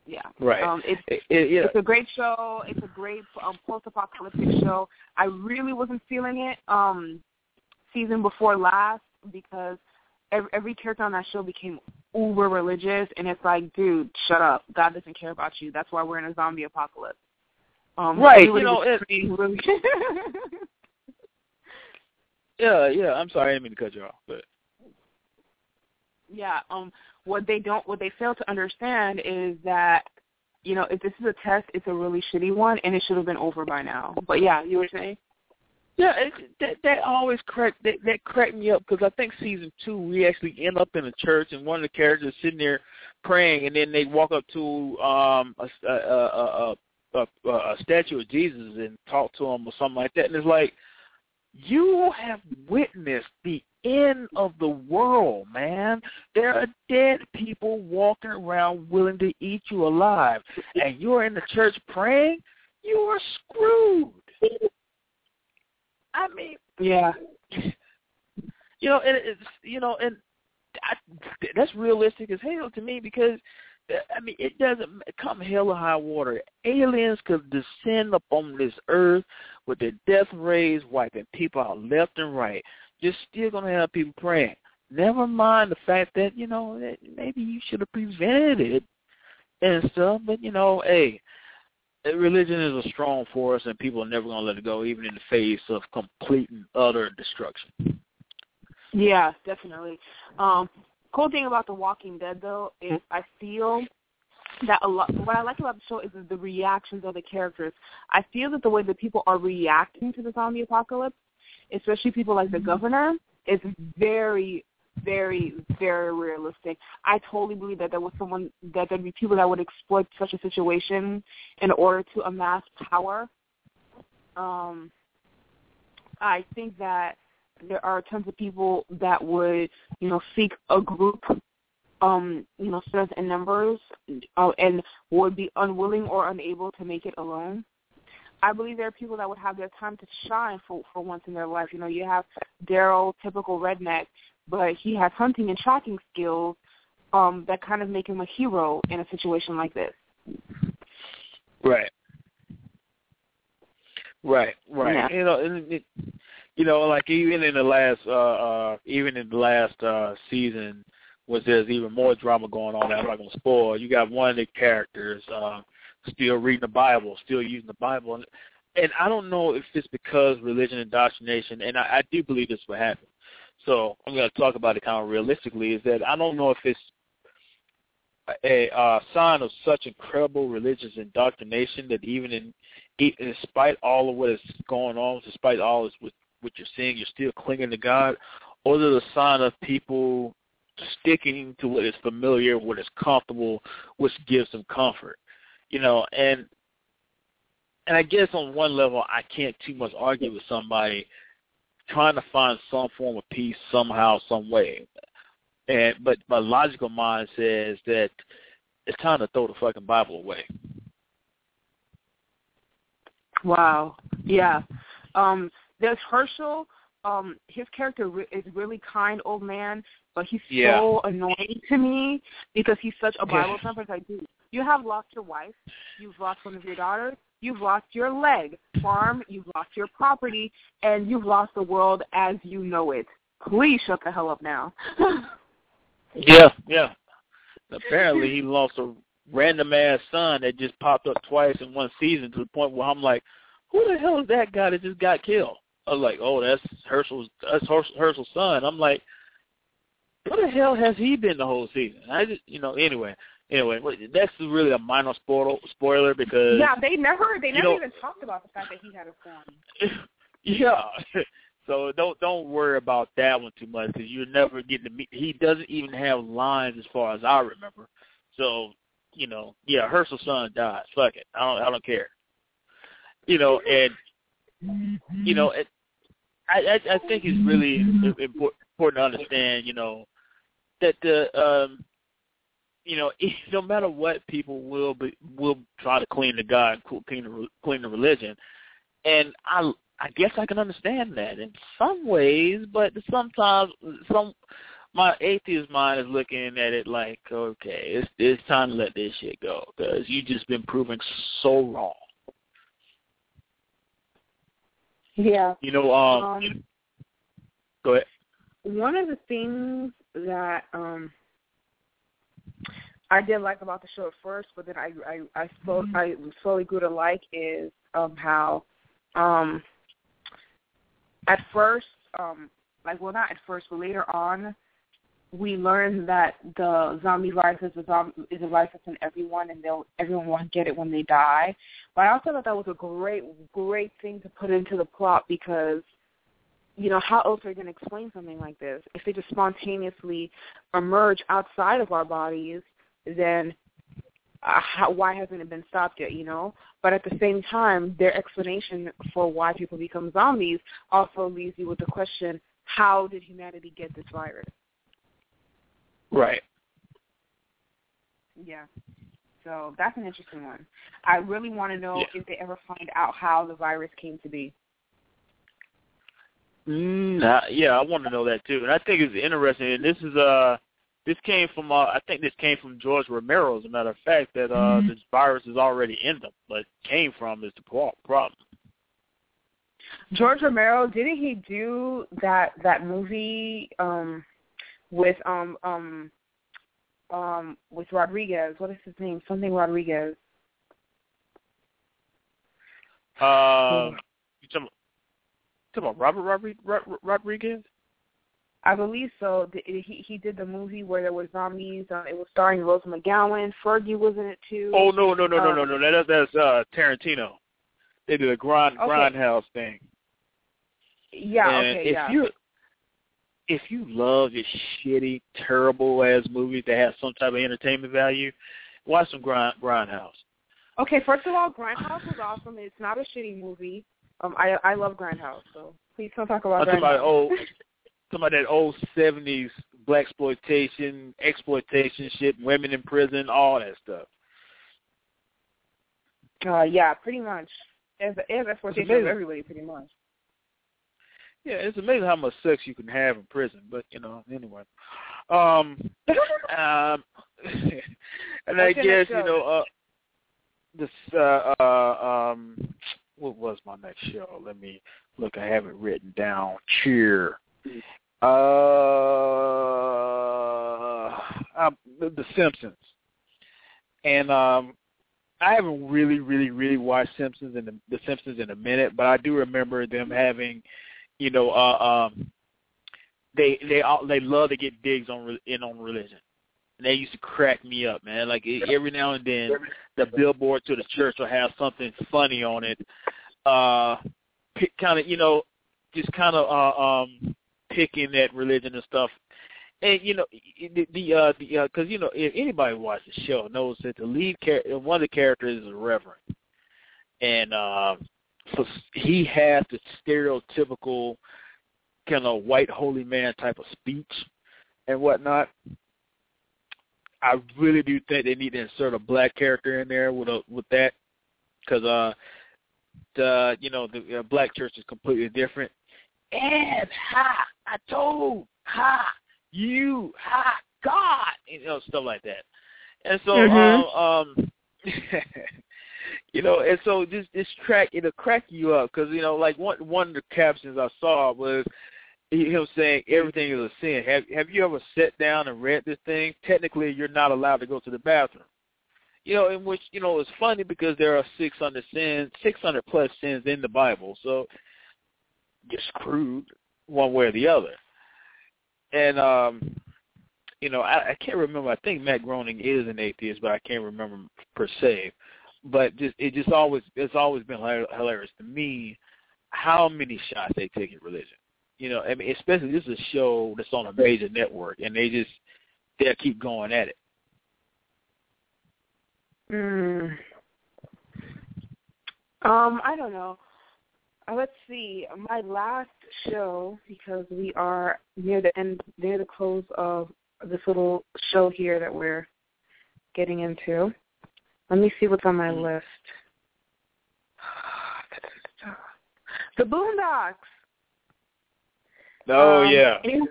yeah. Right. Um, it's It- it- yeah. it's a great show. It's a great um, post-apocalyptic show. I really wasn't feeling it um, season before last because every, every character on that show became uber religious, and it's like, dude, shut up. God doesn't care about you. That's why we're in a zombie apocalypse. Um, Right, you know, it- really Yeah, yeah. I'm sorry, I didn't mean to cut you off, but yeah. Um, what they don't, what they fail to understand is that, you know, if this is a test, it's a really shitty one, and it should have been over by now. But yeah, you were saying. yeah, it, that that always cracked that that cracked me up because I think season two we actually end up in a church and one of the characters is sitting there praying and then they walk up to um a a a, a, a, a statue of Jesus and talk to him or something like that and it's like you have witnessed the end of the world, man. There are dead people walking around willing to eat you alive, and you're in the church praying. You are screwed. I mean, Yeah. you know, and it's you know, and I, that's realistic as hell to me because I mean, it doesn't come hell or high water. Aliens could descend upon this earth with their death rays wiping people out left and right. You're still gonna have people praying. Never mind the fact that you know that maybe you should have prevented it and stuff. But you know, hey, religion is a strong force, and people are never going to let it go, even in the face of complete and utter destruction. Yeah, definitely. Um, cool thing about The Walking Dead, though, is I feel that a lot. What I like about the show is the reactions of the characters. I feel that the way that people are reacting to the zombie apocalypse, especially people like the governor, is very, very, very realistic. I totally believe that there was someone that there'd be people that would exploit such a situation in order to amass power. Um, I think that there are tons of people that would, you know, seek a group, um, you know, strength in numbers, uh, and would be unwilling or unable to make it alone. I believe there are people that would have their time to shine for for once in their life. You know, you have Daryl, typical redneck, but he has hunting and tracking skills um, that kind of make him a hero in a situation like this. Right. Right, right. Yeah. You know, and it, you know, like even in the last, uh, uh even in the last uh season, was there's even more drama going on. That I'm not gonna spoil. You got one of the characters uh, still reading the Bible, still using the Bible, and, and I don't know if it's because religion indoctrination, and I, I do believe this will happen. So I'm to talk about it kind of realistically. Is that I don't know if it's a uh, sign of such incredible religious indoctrination that even in, in despite all of what is going on, despite all this what, what you're seeing, you're still clinging to God, or is it a sign of people sticking to what is familiar, what is comfortable, which gives them comfort? You know, and and I guess on one level, I can't too much argue with somebody trying to find some form of peace somehow, some way. And but my logical mind says that it's time to throw the fucking Bible away. Wow. Yeah. Um, there's Hershel. Um, his character re- is really kind old man, but he's Yeah. so annoying to me because he's such a Bible thumper. It's Like, dude, you have lost your wife, you've lost one of your daughters, you've lost your leg, farm, you've lost your property, and you've lost the world as you know it. Please shut the hell up now. Yeah, yeah. Apparently, he lost a random ass son that just popped up twice in one season to the point where I'm like, who the hell is that guy that just got killed? I was like, oh, that's Hershel's that's Hershel's son. I'm like, where the hell has he been the whole season? I just, you know, anyway, anyway, that's really a minor spoiler spoiler because yeah, they never they never know- even talked about the fact that he had a son. yeah. So don't don't worry about that one too much because you're never getting to meet. He doesn't even have lines as far as I remember. So you know, yeah, Hershel's son died. Fuck it, I don't I don't care. You know, and you know, it, I, I I think it's really im- important to understand. You know, that the um, you know, no matter what, people will be will try to clean the God, clean the clean the religion, and I I guess I can understand that in some ways, but sometimes some my atheist mind is looking at it like, okay, it's it's time to let this shit go because you just been proving so wrong. Yeah. You know, um, Um, go ahead. one of the things that um I did like about the show at first, but then I I I, slow, I slowly grew to like is um how um at first um like well not at first but later on we learned that the zombie virus is a zom- is a virus in everyone and they'll everyone will get it when they die. But I also thought that was a great great thing to put into the plot because you know, how else are you going to explain something like this? If they just spontaneously emerge outside of our bodies, then uh, how, why hasn't it been stopped yet, you know? But at the same time, their explanation for why people become zombies also leaves you with the question, how did humanity get this virus? Right. Yeah. So that's an interesting one. I really want to know Yeah. if they ever find out how the virus came to be. Mm, yeah, I want to know that too, and I think it's interesting. And this is uh, this came from uh, I think this came from George Romero. As a matter of fact, that uh, this virus is already in them, but came from is the pro- problem. George Romero, didn't he do that that movie um with um um um with Rodriguez? What is his name? Something Rodriguez. Um, you talking, talking about Robert Rodriguez? Rodriguez? I believe so. He he did the movie where there were zombies. Uh, it was starring Rose McGowan. Fergie was in it too. Oh no no no no no no! That, that's uh Tarantino. They did a grind okay. grindhouse thing. Yeah. and okay. if yeah. you if you love just shitty, terrible ass movies that have some type of entertainment value, watch some grind grindhouse. Okay, first of all, Grindhouse was awesome. It's not a shitty movie. Um, I I love Grindhouse, so please don't talk about I'm Grindhouse. about old, talking about that old seventies black exploitation, exploitation shit, women in prison, all that stuff. Uh, yeah, pretty much. As as exploitation of everybody, pretty much. Yeah, it's amazing how much sex you can have in prison. But you know, anyway. Um, um, and I guess you know, uh, this uh, uh, um, what was my next show? Let me look. I have it written down. Cheer. Uh, um, the, the Simpsons, and um, I haven't really, really, really watched Simpsons in the, the Simpsons in a minute, but I do remember them having, you know, uh, um, they they all they love to get digs on in on religion. And they used to crack me up, man. Like e- every now and then, the billboard to the church will have something funny on it. Uh, kind of, you know, just kind of uh, um picking at religion and stuff. And you know the the uh the uh 'cause you know if anybody watches the show knows that the lead character one of the characters is a reverend, and um so he has the stereotypical kind of white holy man type of speech and whatnot. I really do think they need to insert a black character in there with a with that because uh the you know the uh, black church is completely different. And ha, I told ha you ha God, you know stuff like that. And so Mhm. um, um you know, and so this this track it'll crack you up because you know like one one of the captions I saw was him saying everything is a sin. Have Have you ever sat down and read this thing? Technically, you're not allowed to go to the bathroom. You know, in which you know it's funny because there are 600 sins, 600 plus sins in the Bible, so you're screwed one way or the other. And um, you know, I, I can't remember. I think Matt Groening is an atheist, but I can't remember per se. But just it just always it's always been hilarious to me how many shots they take at religion. You know, I mean, especially this is a show that's on a major network, and they just they'll keep going at it. Mm. Um, I don't know. Uh, let's see. My last show, because we are near the end, near the close of this little show here that we're getting into. Let me see what's on my list. The Boondocks. Oh Um, yeah, Anyone,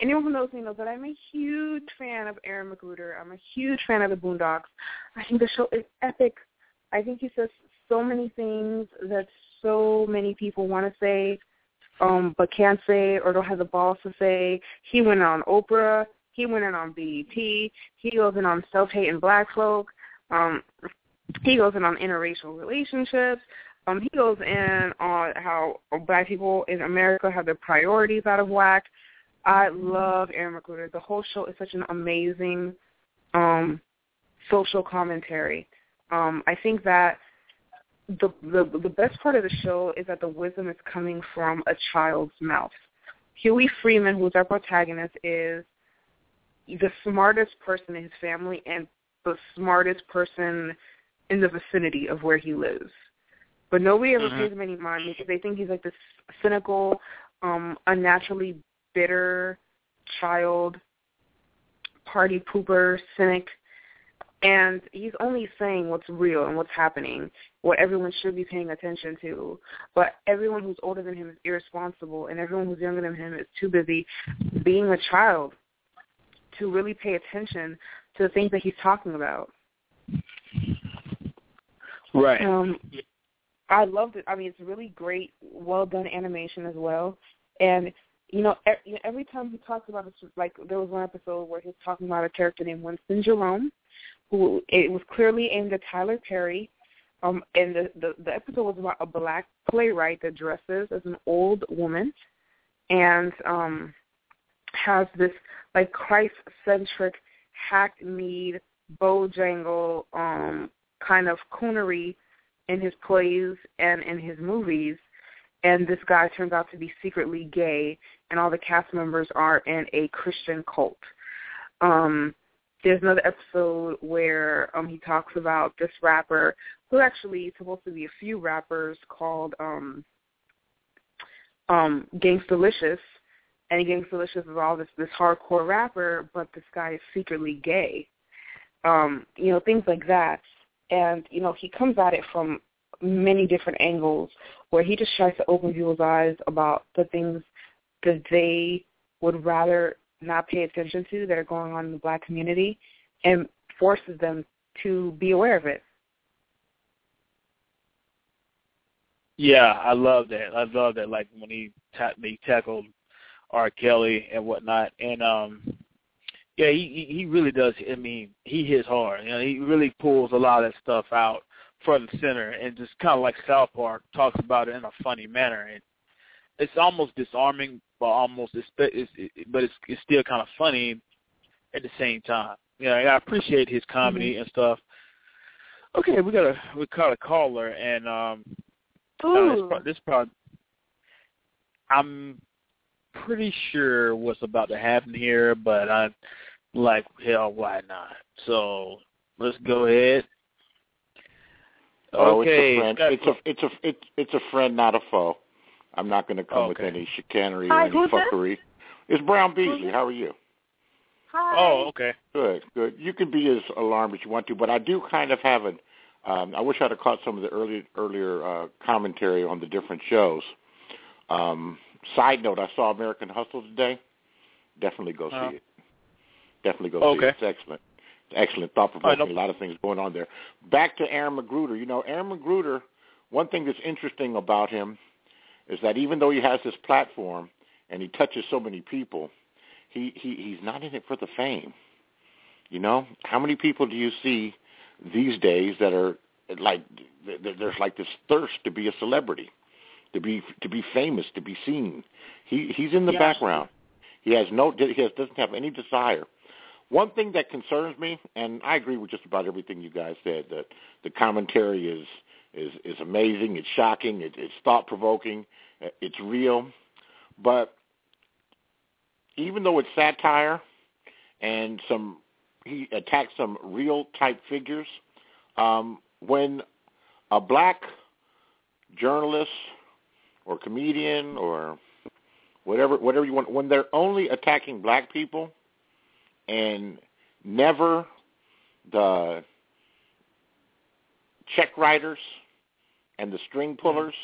anyone who knows me knows that I'm a huge fan of Aaron McGruder. I'm a huge fan of the Boondocks. I think the show is epic. I think he says so many things that so many people want to say, um, but can't say or don't have the balls to say. He went on Oprah. He went in on BET. He goes in on self-hating black folk. Um, he goes in on interracial relationships. Um, he goes in on how black people in America have their priorities out of whack. I love Aaron McGruder. The whole show is such an amazing um, social commentary. Um, I think that the, the the best part of the show is that the wisdom is coming from a child's mouth. Huey Freeman, who's our protagonist, is the smartest person in his family and the smartest person in the vicinity of where he lives. But nobody ever Mhm. pays him any mind because they think he's like this cynical, um, unnaturally bitter child, party pooper, cynic. And he's only saying what's real and what's happening, what everyone should be paying attention to. But everyone who's older than him is irresponsible, and everyone who's younger than him is too busy being a child to really pay attention to the things that he's talking about. right. Um, I loved it. I mean, it's really great, well done animation as well. And you know, every time he talks about it, like there was one episode where he was talking about a character named Winston Jerome, who it was clearly aimed at Tyler Perry. Um, and the, the the episode was about a black playwright that dresses as an old woman, and um, has this like Christ-centric, hackneyed, bojangle um, kind of coonery in his plays and in his movies. And this guy turns out to be secretly gay, and all the cast members are in a Christian cult. Um, there's another episode where um he talks about this rapper who actually is supposed to be a few rappers called um um Gangstalicious and Gangstalicious is all this this hardcore rapper but this guy is secretly gay. Um, you know, things like that. And, you know, he comes at it from many different angles where he just tries to open people's eyes about the things that they would rather not pay attention to that are going on in the black community and forces them to be aware of it. Yeah, I love that. I love that. Like when he ta- he tackled R. Kelly and whatnot, and um, yeah, he he really does. I mean, he hits hard. You know, he really pulls a lot of that stuff out front and center, and just kind of like South Park talks about it in a funny manner, and it's almost disarming, but almost it's, it's it, but it's it's still kind of funny at the same time. You know, I appreciate his comedy mm-hmm. and stuff. Okay, we got a we caught a caller, and um, uh, this, this part, I'm pretty sure what's about to happen here, but I like hell, why not? So let's go ahead. Oh, okay, it's a friend. It's a it's a it's it's a friend, not a foe. I'm not going to come okay. with any chicanery Hi, or any fuckery. This? It's Brown Beasley. How are you? Hi. Oh, okay. Good, good. You can be as alarmed as you want to, but I do kind of have an. Um, I wish I'd have caught some of the early, earlier uh, commentary on the different shows. Um, side note: I saw American Hustle today. Definitely go uh, see it. Definitely go okay. see it. It's excellent. Excellent, thought provoking. A lot of things going on there. Back to Aaron McGruder. You know, Aaron McGruder. One thing that's interesting about him is that even though he has this platform and he touches so many people, he, he he's not in it for the fame. You know, how many people do you see these days that are like there's like this thirst to be a celebrity, to be to be famous, to be seen. He he's in the Yeah. background. He has no he has, doesn't have any desire. One thing that concerns me, and I agree with just about everything you guys said, that the commentary is is is amazing. It's shocking. It, it's thought provoking. It's real, but even though it's satire and some he attacks some real type figures, um, when a black journalist or comedian or whatever whatever you want when they're only attacking black people and never the check writers and the string pullers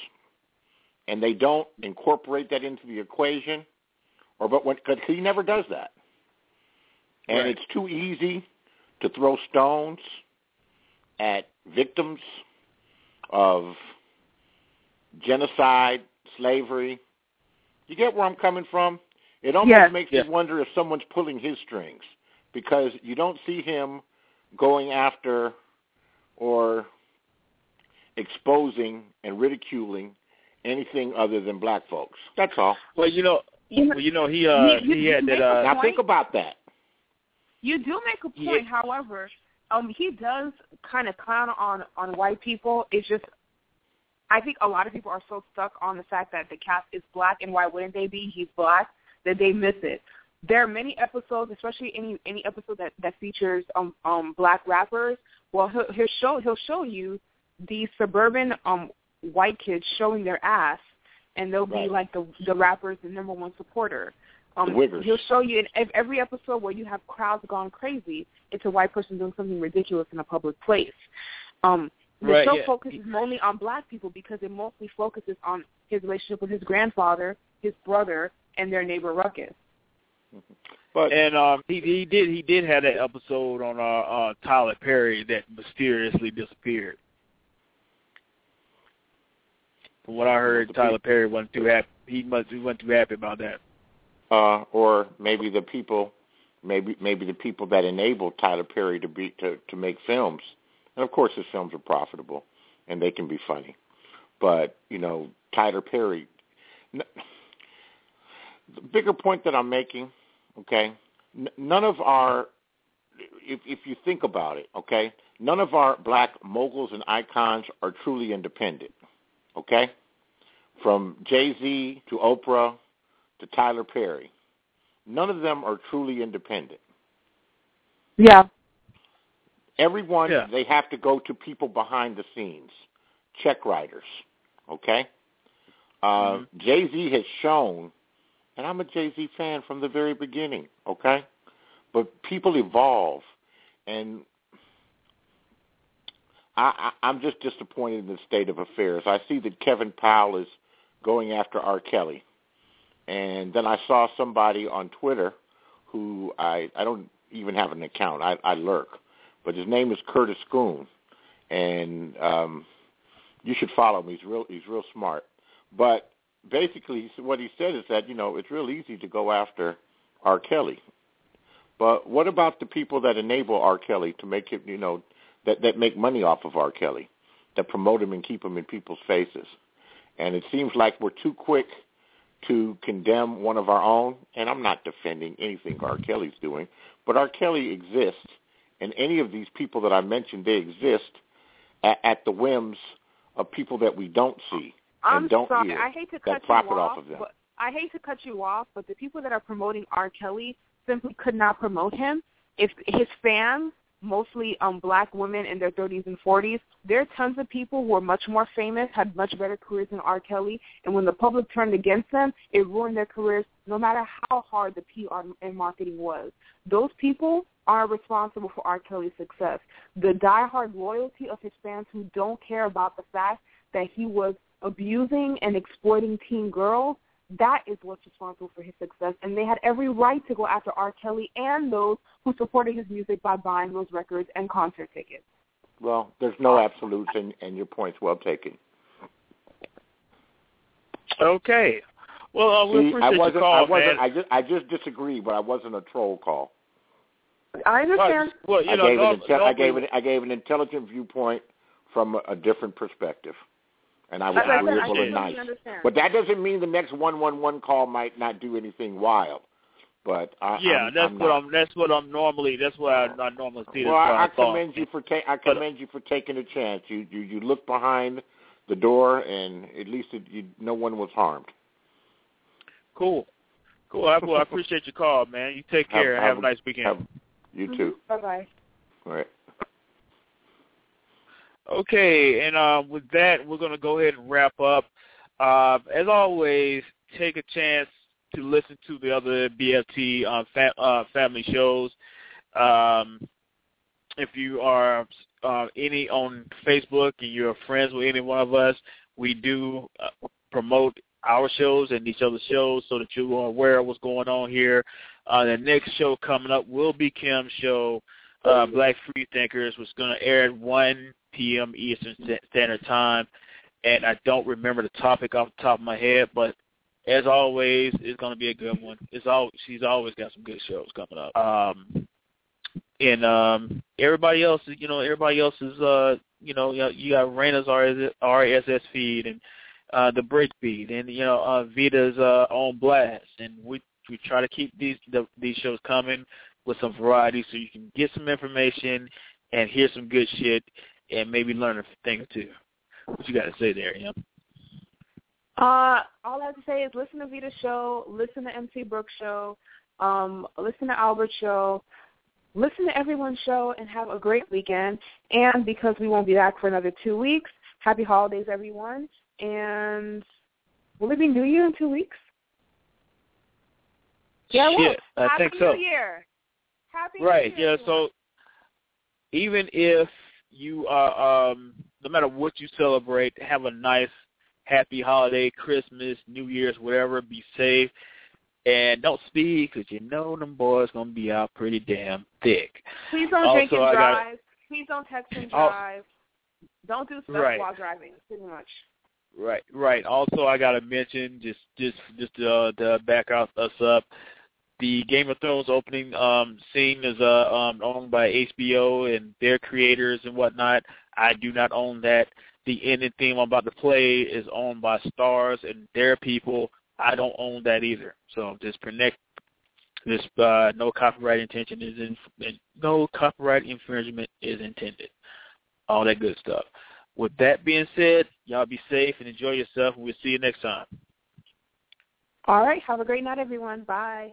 and they don't incorporate that into the equation or but when cause he never does that and Right. it's too easy to throw stones at victims of genocide, slavery. You get where I'm coming from? It almost Yes. makes Yeah. me wonder if someone's pulling his strings because you don't see him going after or exposing and ridiculing anything other than black folks. That's all. Well, you know, You know- well, you know, he uh You- you- he had that uh Now think about that. You do make a point, Yeah. however, um, he does kind of clown on on white people. It's just, I think a lot of people are so stuck on the fact that the cast is black, and why wouldn't they be? He's black that they miss it. There are many episodes, especially any any episode that that features um um black rappers. Well, he'll he'll show he'll show you these suburban um white kids showing their ass, and they'll be like the the rapper's the number one supporter. Um, he'll show you in every episode where you have crowds gone crazy. It's a white person doing something ridiculous in a public place. Um, the Right, show yeah. focuses mainly on black people because it mostly focuses on his relationship with his grandfather, his brother, and their neighbor Ruckus. But and um he he did he did have that episode on uh, uh Tyler Perry that mysteriously disappeared. From what I heard, Tyler Perry wasn't too happy. He must he wasn't too happy about that. uh, or maybe the people, maybe maybe the people that enabled Tyler Perry to be to to make films And of course, his films are profitable, and they can be funny. But you know, Tyler Perry. The bigger point that I'm making, okay, none of our, if if you think about it, okay, none of our black moguls and icons are truly independent, okay, from Jay Z to Oprah to Tyler Perry, none of them are truly independent. Yeah. Everyone, Yeah. they have to go to people behind the scenes, check writers, okay? Uh, Jay Z has shown, and I'm a Jay Z fan from the very beginning, okay? But people evolve, and I, I, I'm just disappointed in the state of affairs. I see that Kevin Powell is going after R. Kelly, and then I saw somebody on Twitter who I I don't even have an account. I, I lurk, but his name is Curtis Schoon, and um, you should follow him. He's real he's real smart. But basically, what he said is that you know it's real easy to go after R. Kelly, but what about the people that enable R. Kelly to make it you know that that make money off of R. Kelly, that promote him and keep him in people's faces? And it seems like we're too quick to condemn one of our own, and I'm not defending anything R. Kelly's doing, but R. Kelly exists, and any of these people that I mentioned, they exist at, at the whims of people that we don't see I'm and don't sorry. hear I hate to cut you off of them. But I hate to cut you off, but the people that are promoting R. Kelly simply could not promote him. If his fans, mostly um black women in their 30s and 40s, there are tons of people who are much more famous, had much better careers than R. Kelly, and when the public turned against them, it ruined their careers no matter how hard the PR and marketing was. Those people are responsible for R. Kelly's success. The diehard loyalty of his fans who don't care about the fact that he was abusing and exploiting teen girls, that is what's responsible for his success. And they had every right to go after R. Kelly and those who supported his music by buying those records and concert tickets. Well, there's no absolutes, and, and your point's well taken. Okay. Well, uh, we See, appreciate I wasn't, call, I wasn't, man. I just, I just disagree, but I wasn't a troll call. I understand. Well, you I know, gave, norm- an, inte- I gave normally- an, I gave an intelligent viewpoint from a, a different perspective, and I was Like I said, I agreeable and nice. understand. But that doesn't mean the next one one one call might not do anything wild. But I, yeah, I'm, that's I'm what not. I'm. That's what I'm normally. That's what I, I normally see. Well, I, I commend you for ta- I But- uh, commend you for taking a chance. You you you look behind the door, and at least it, you, no one was harmed. Cool. Cool. I, well, I appreciate your call, man. You take care. Have, Have- a nice weekend. have- you too. Bye bye. All right. Okay, and uh, with that, we're going to go ahead and wrap up. Uh, as always, take a chance to listen to the other BFT uh, fa- uh, family shows. Um, if you are uh, any on Facebook and you're friends with any one of us, we do uh, promote our shows and each other's shows so that you are aware of what's going on here. Uh, the next show coming up will be Kim's show, uh, Black Free Thinkers, which is going to air at 1 p.m. Eastern Standard Time. And I don't remember the topic off the top of my head, but as always, it's going to be a good one. It's all she's always got some good shows coming up. Um, and um, everybody else, you know, everybody else is, uh, you know, you got- Raina's RSS feed and uh, the break feed, and you know, uh, Vita's uh, on blast, and we we try to keep these the, these shows coming with some variety, so you can get some information and hear some good shit, and maybe learn a thing or two. What you got to say there, yeah? Uh, all I have to say is listen to Vita's show, listen to MC Brooks' show, um, listen to Albert's show, listen to everyone's show, and have a great weekend. And because we won't be back for another two weeks, happy holidays, everyone. And will it be New Year in two weeks? Yeah, it will. Shit, I happy think so. New Year. Happy Right. New Year. Right, yeah. So even if you are, um, no matter what you celebrate, have a nice, happy holiday, Christmas, New Year's, whatever. Be safe and don't speed because you know them boys gonna be out pretty damn thick. Please don't Also, drink and I got- drive. Please don't text and Oh. drive. Don't do stuff Right. while driving. Pretty much. Right, right. Also, I gotta mention just just just uh, to back us up. the Game of Thrones opening um, scene is uh, um, owned by HBO and their creators and whatnot. I do not own that. The ending theme I'm about to play is owned by Stars and their people. I don't own that either. So just connect this uh, no copyright intention is in, no copyright infringement is intended. All that good stuff. With that being said, y'all be safe and enjoy yourself, and we'll see you next time. All right. Have a great night, everyone. Bye.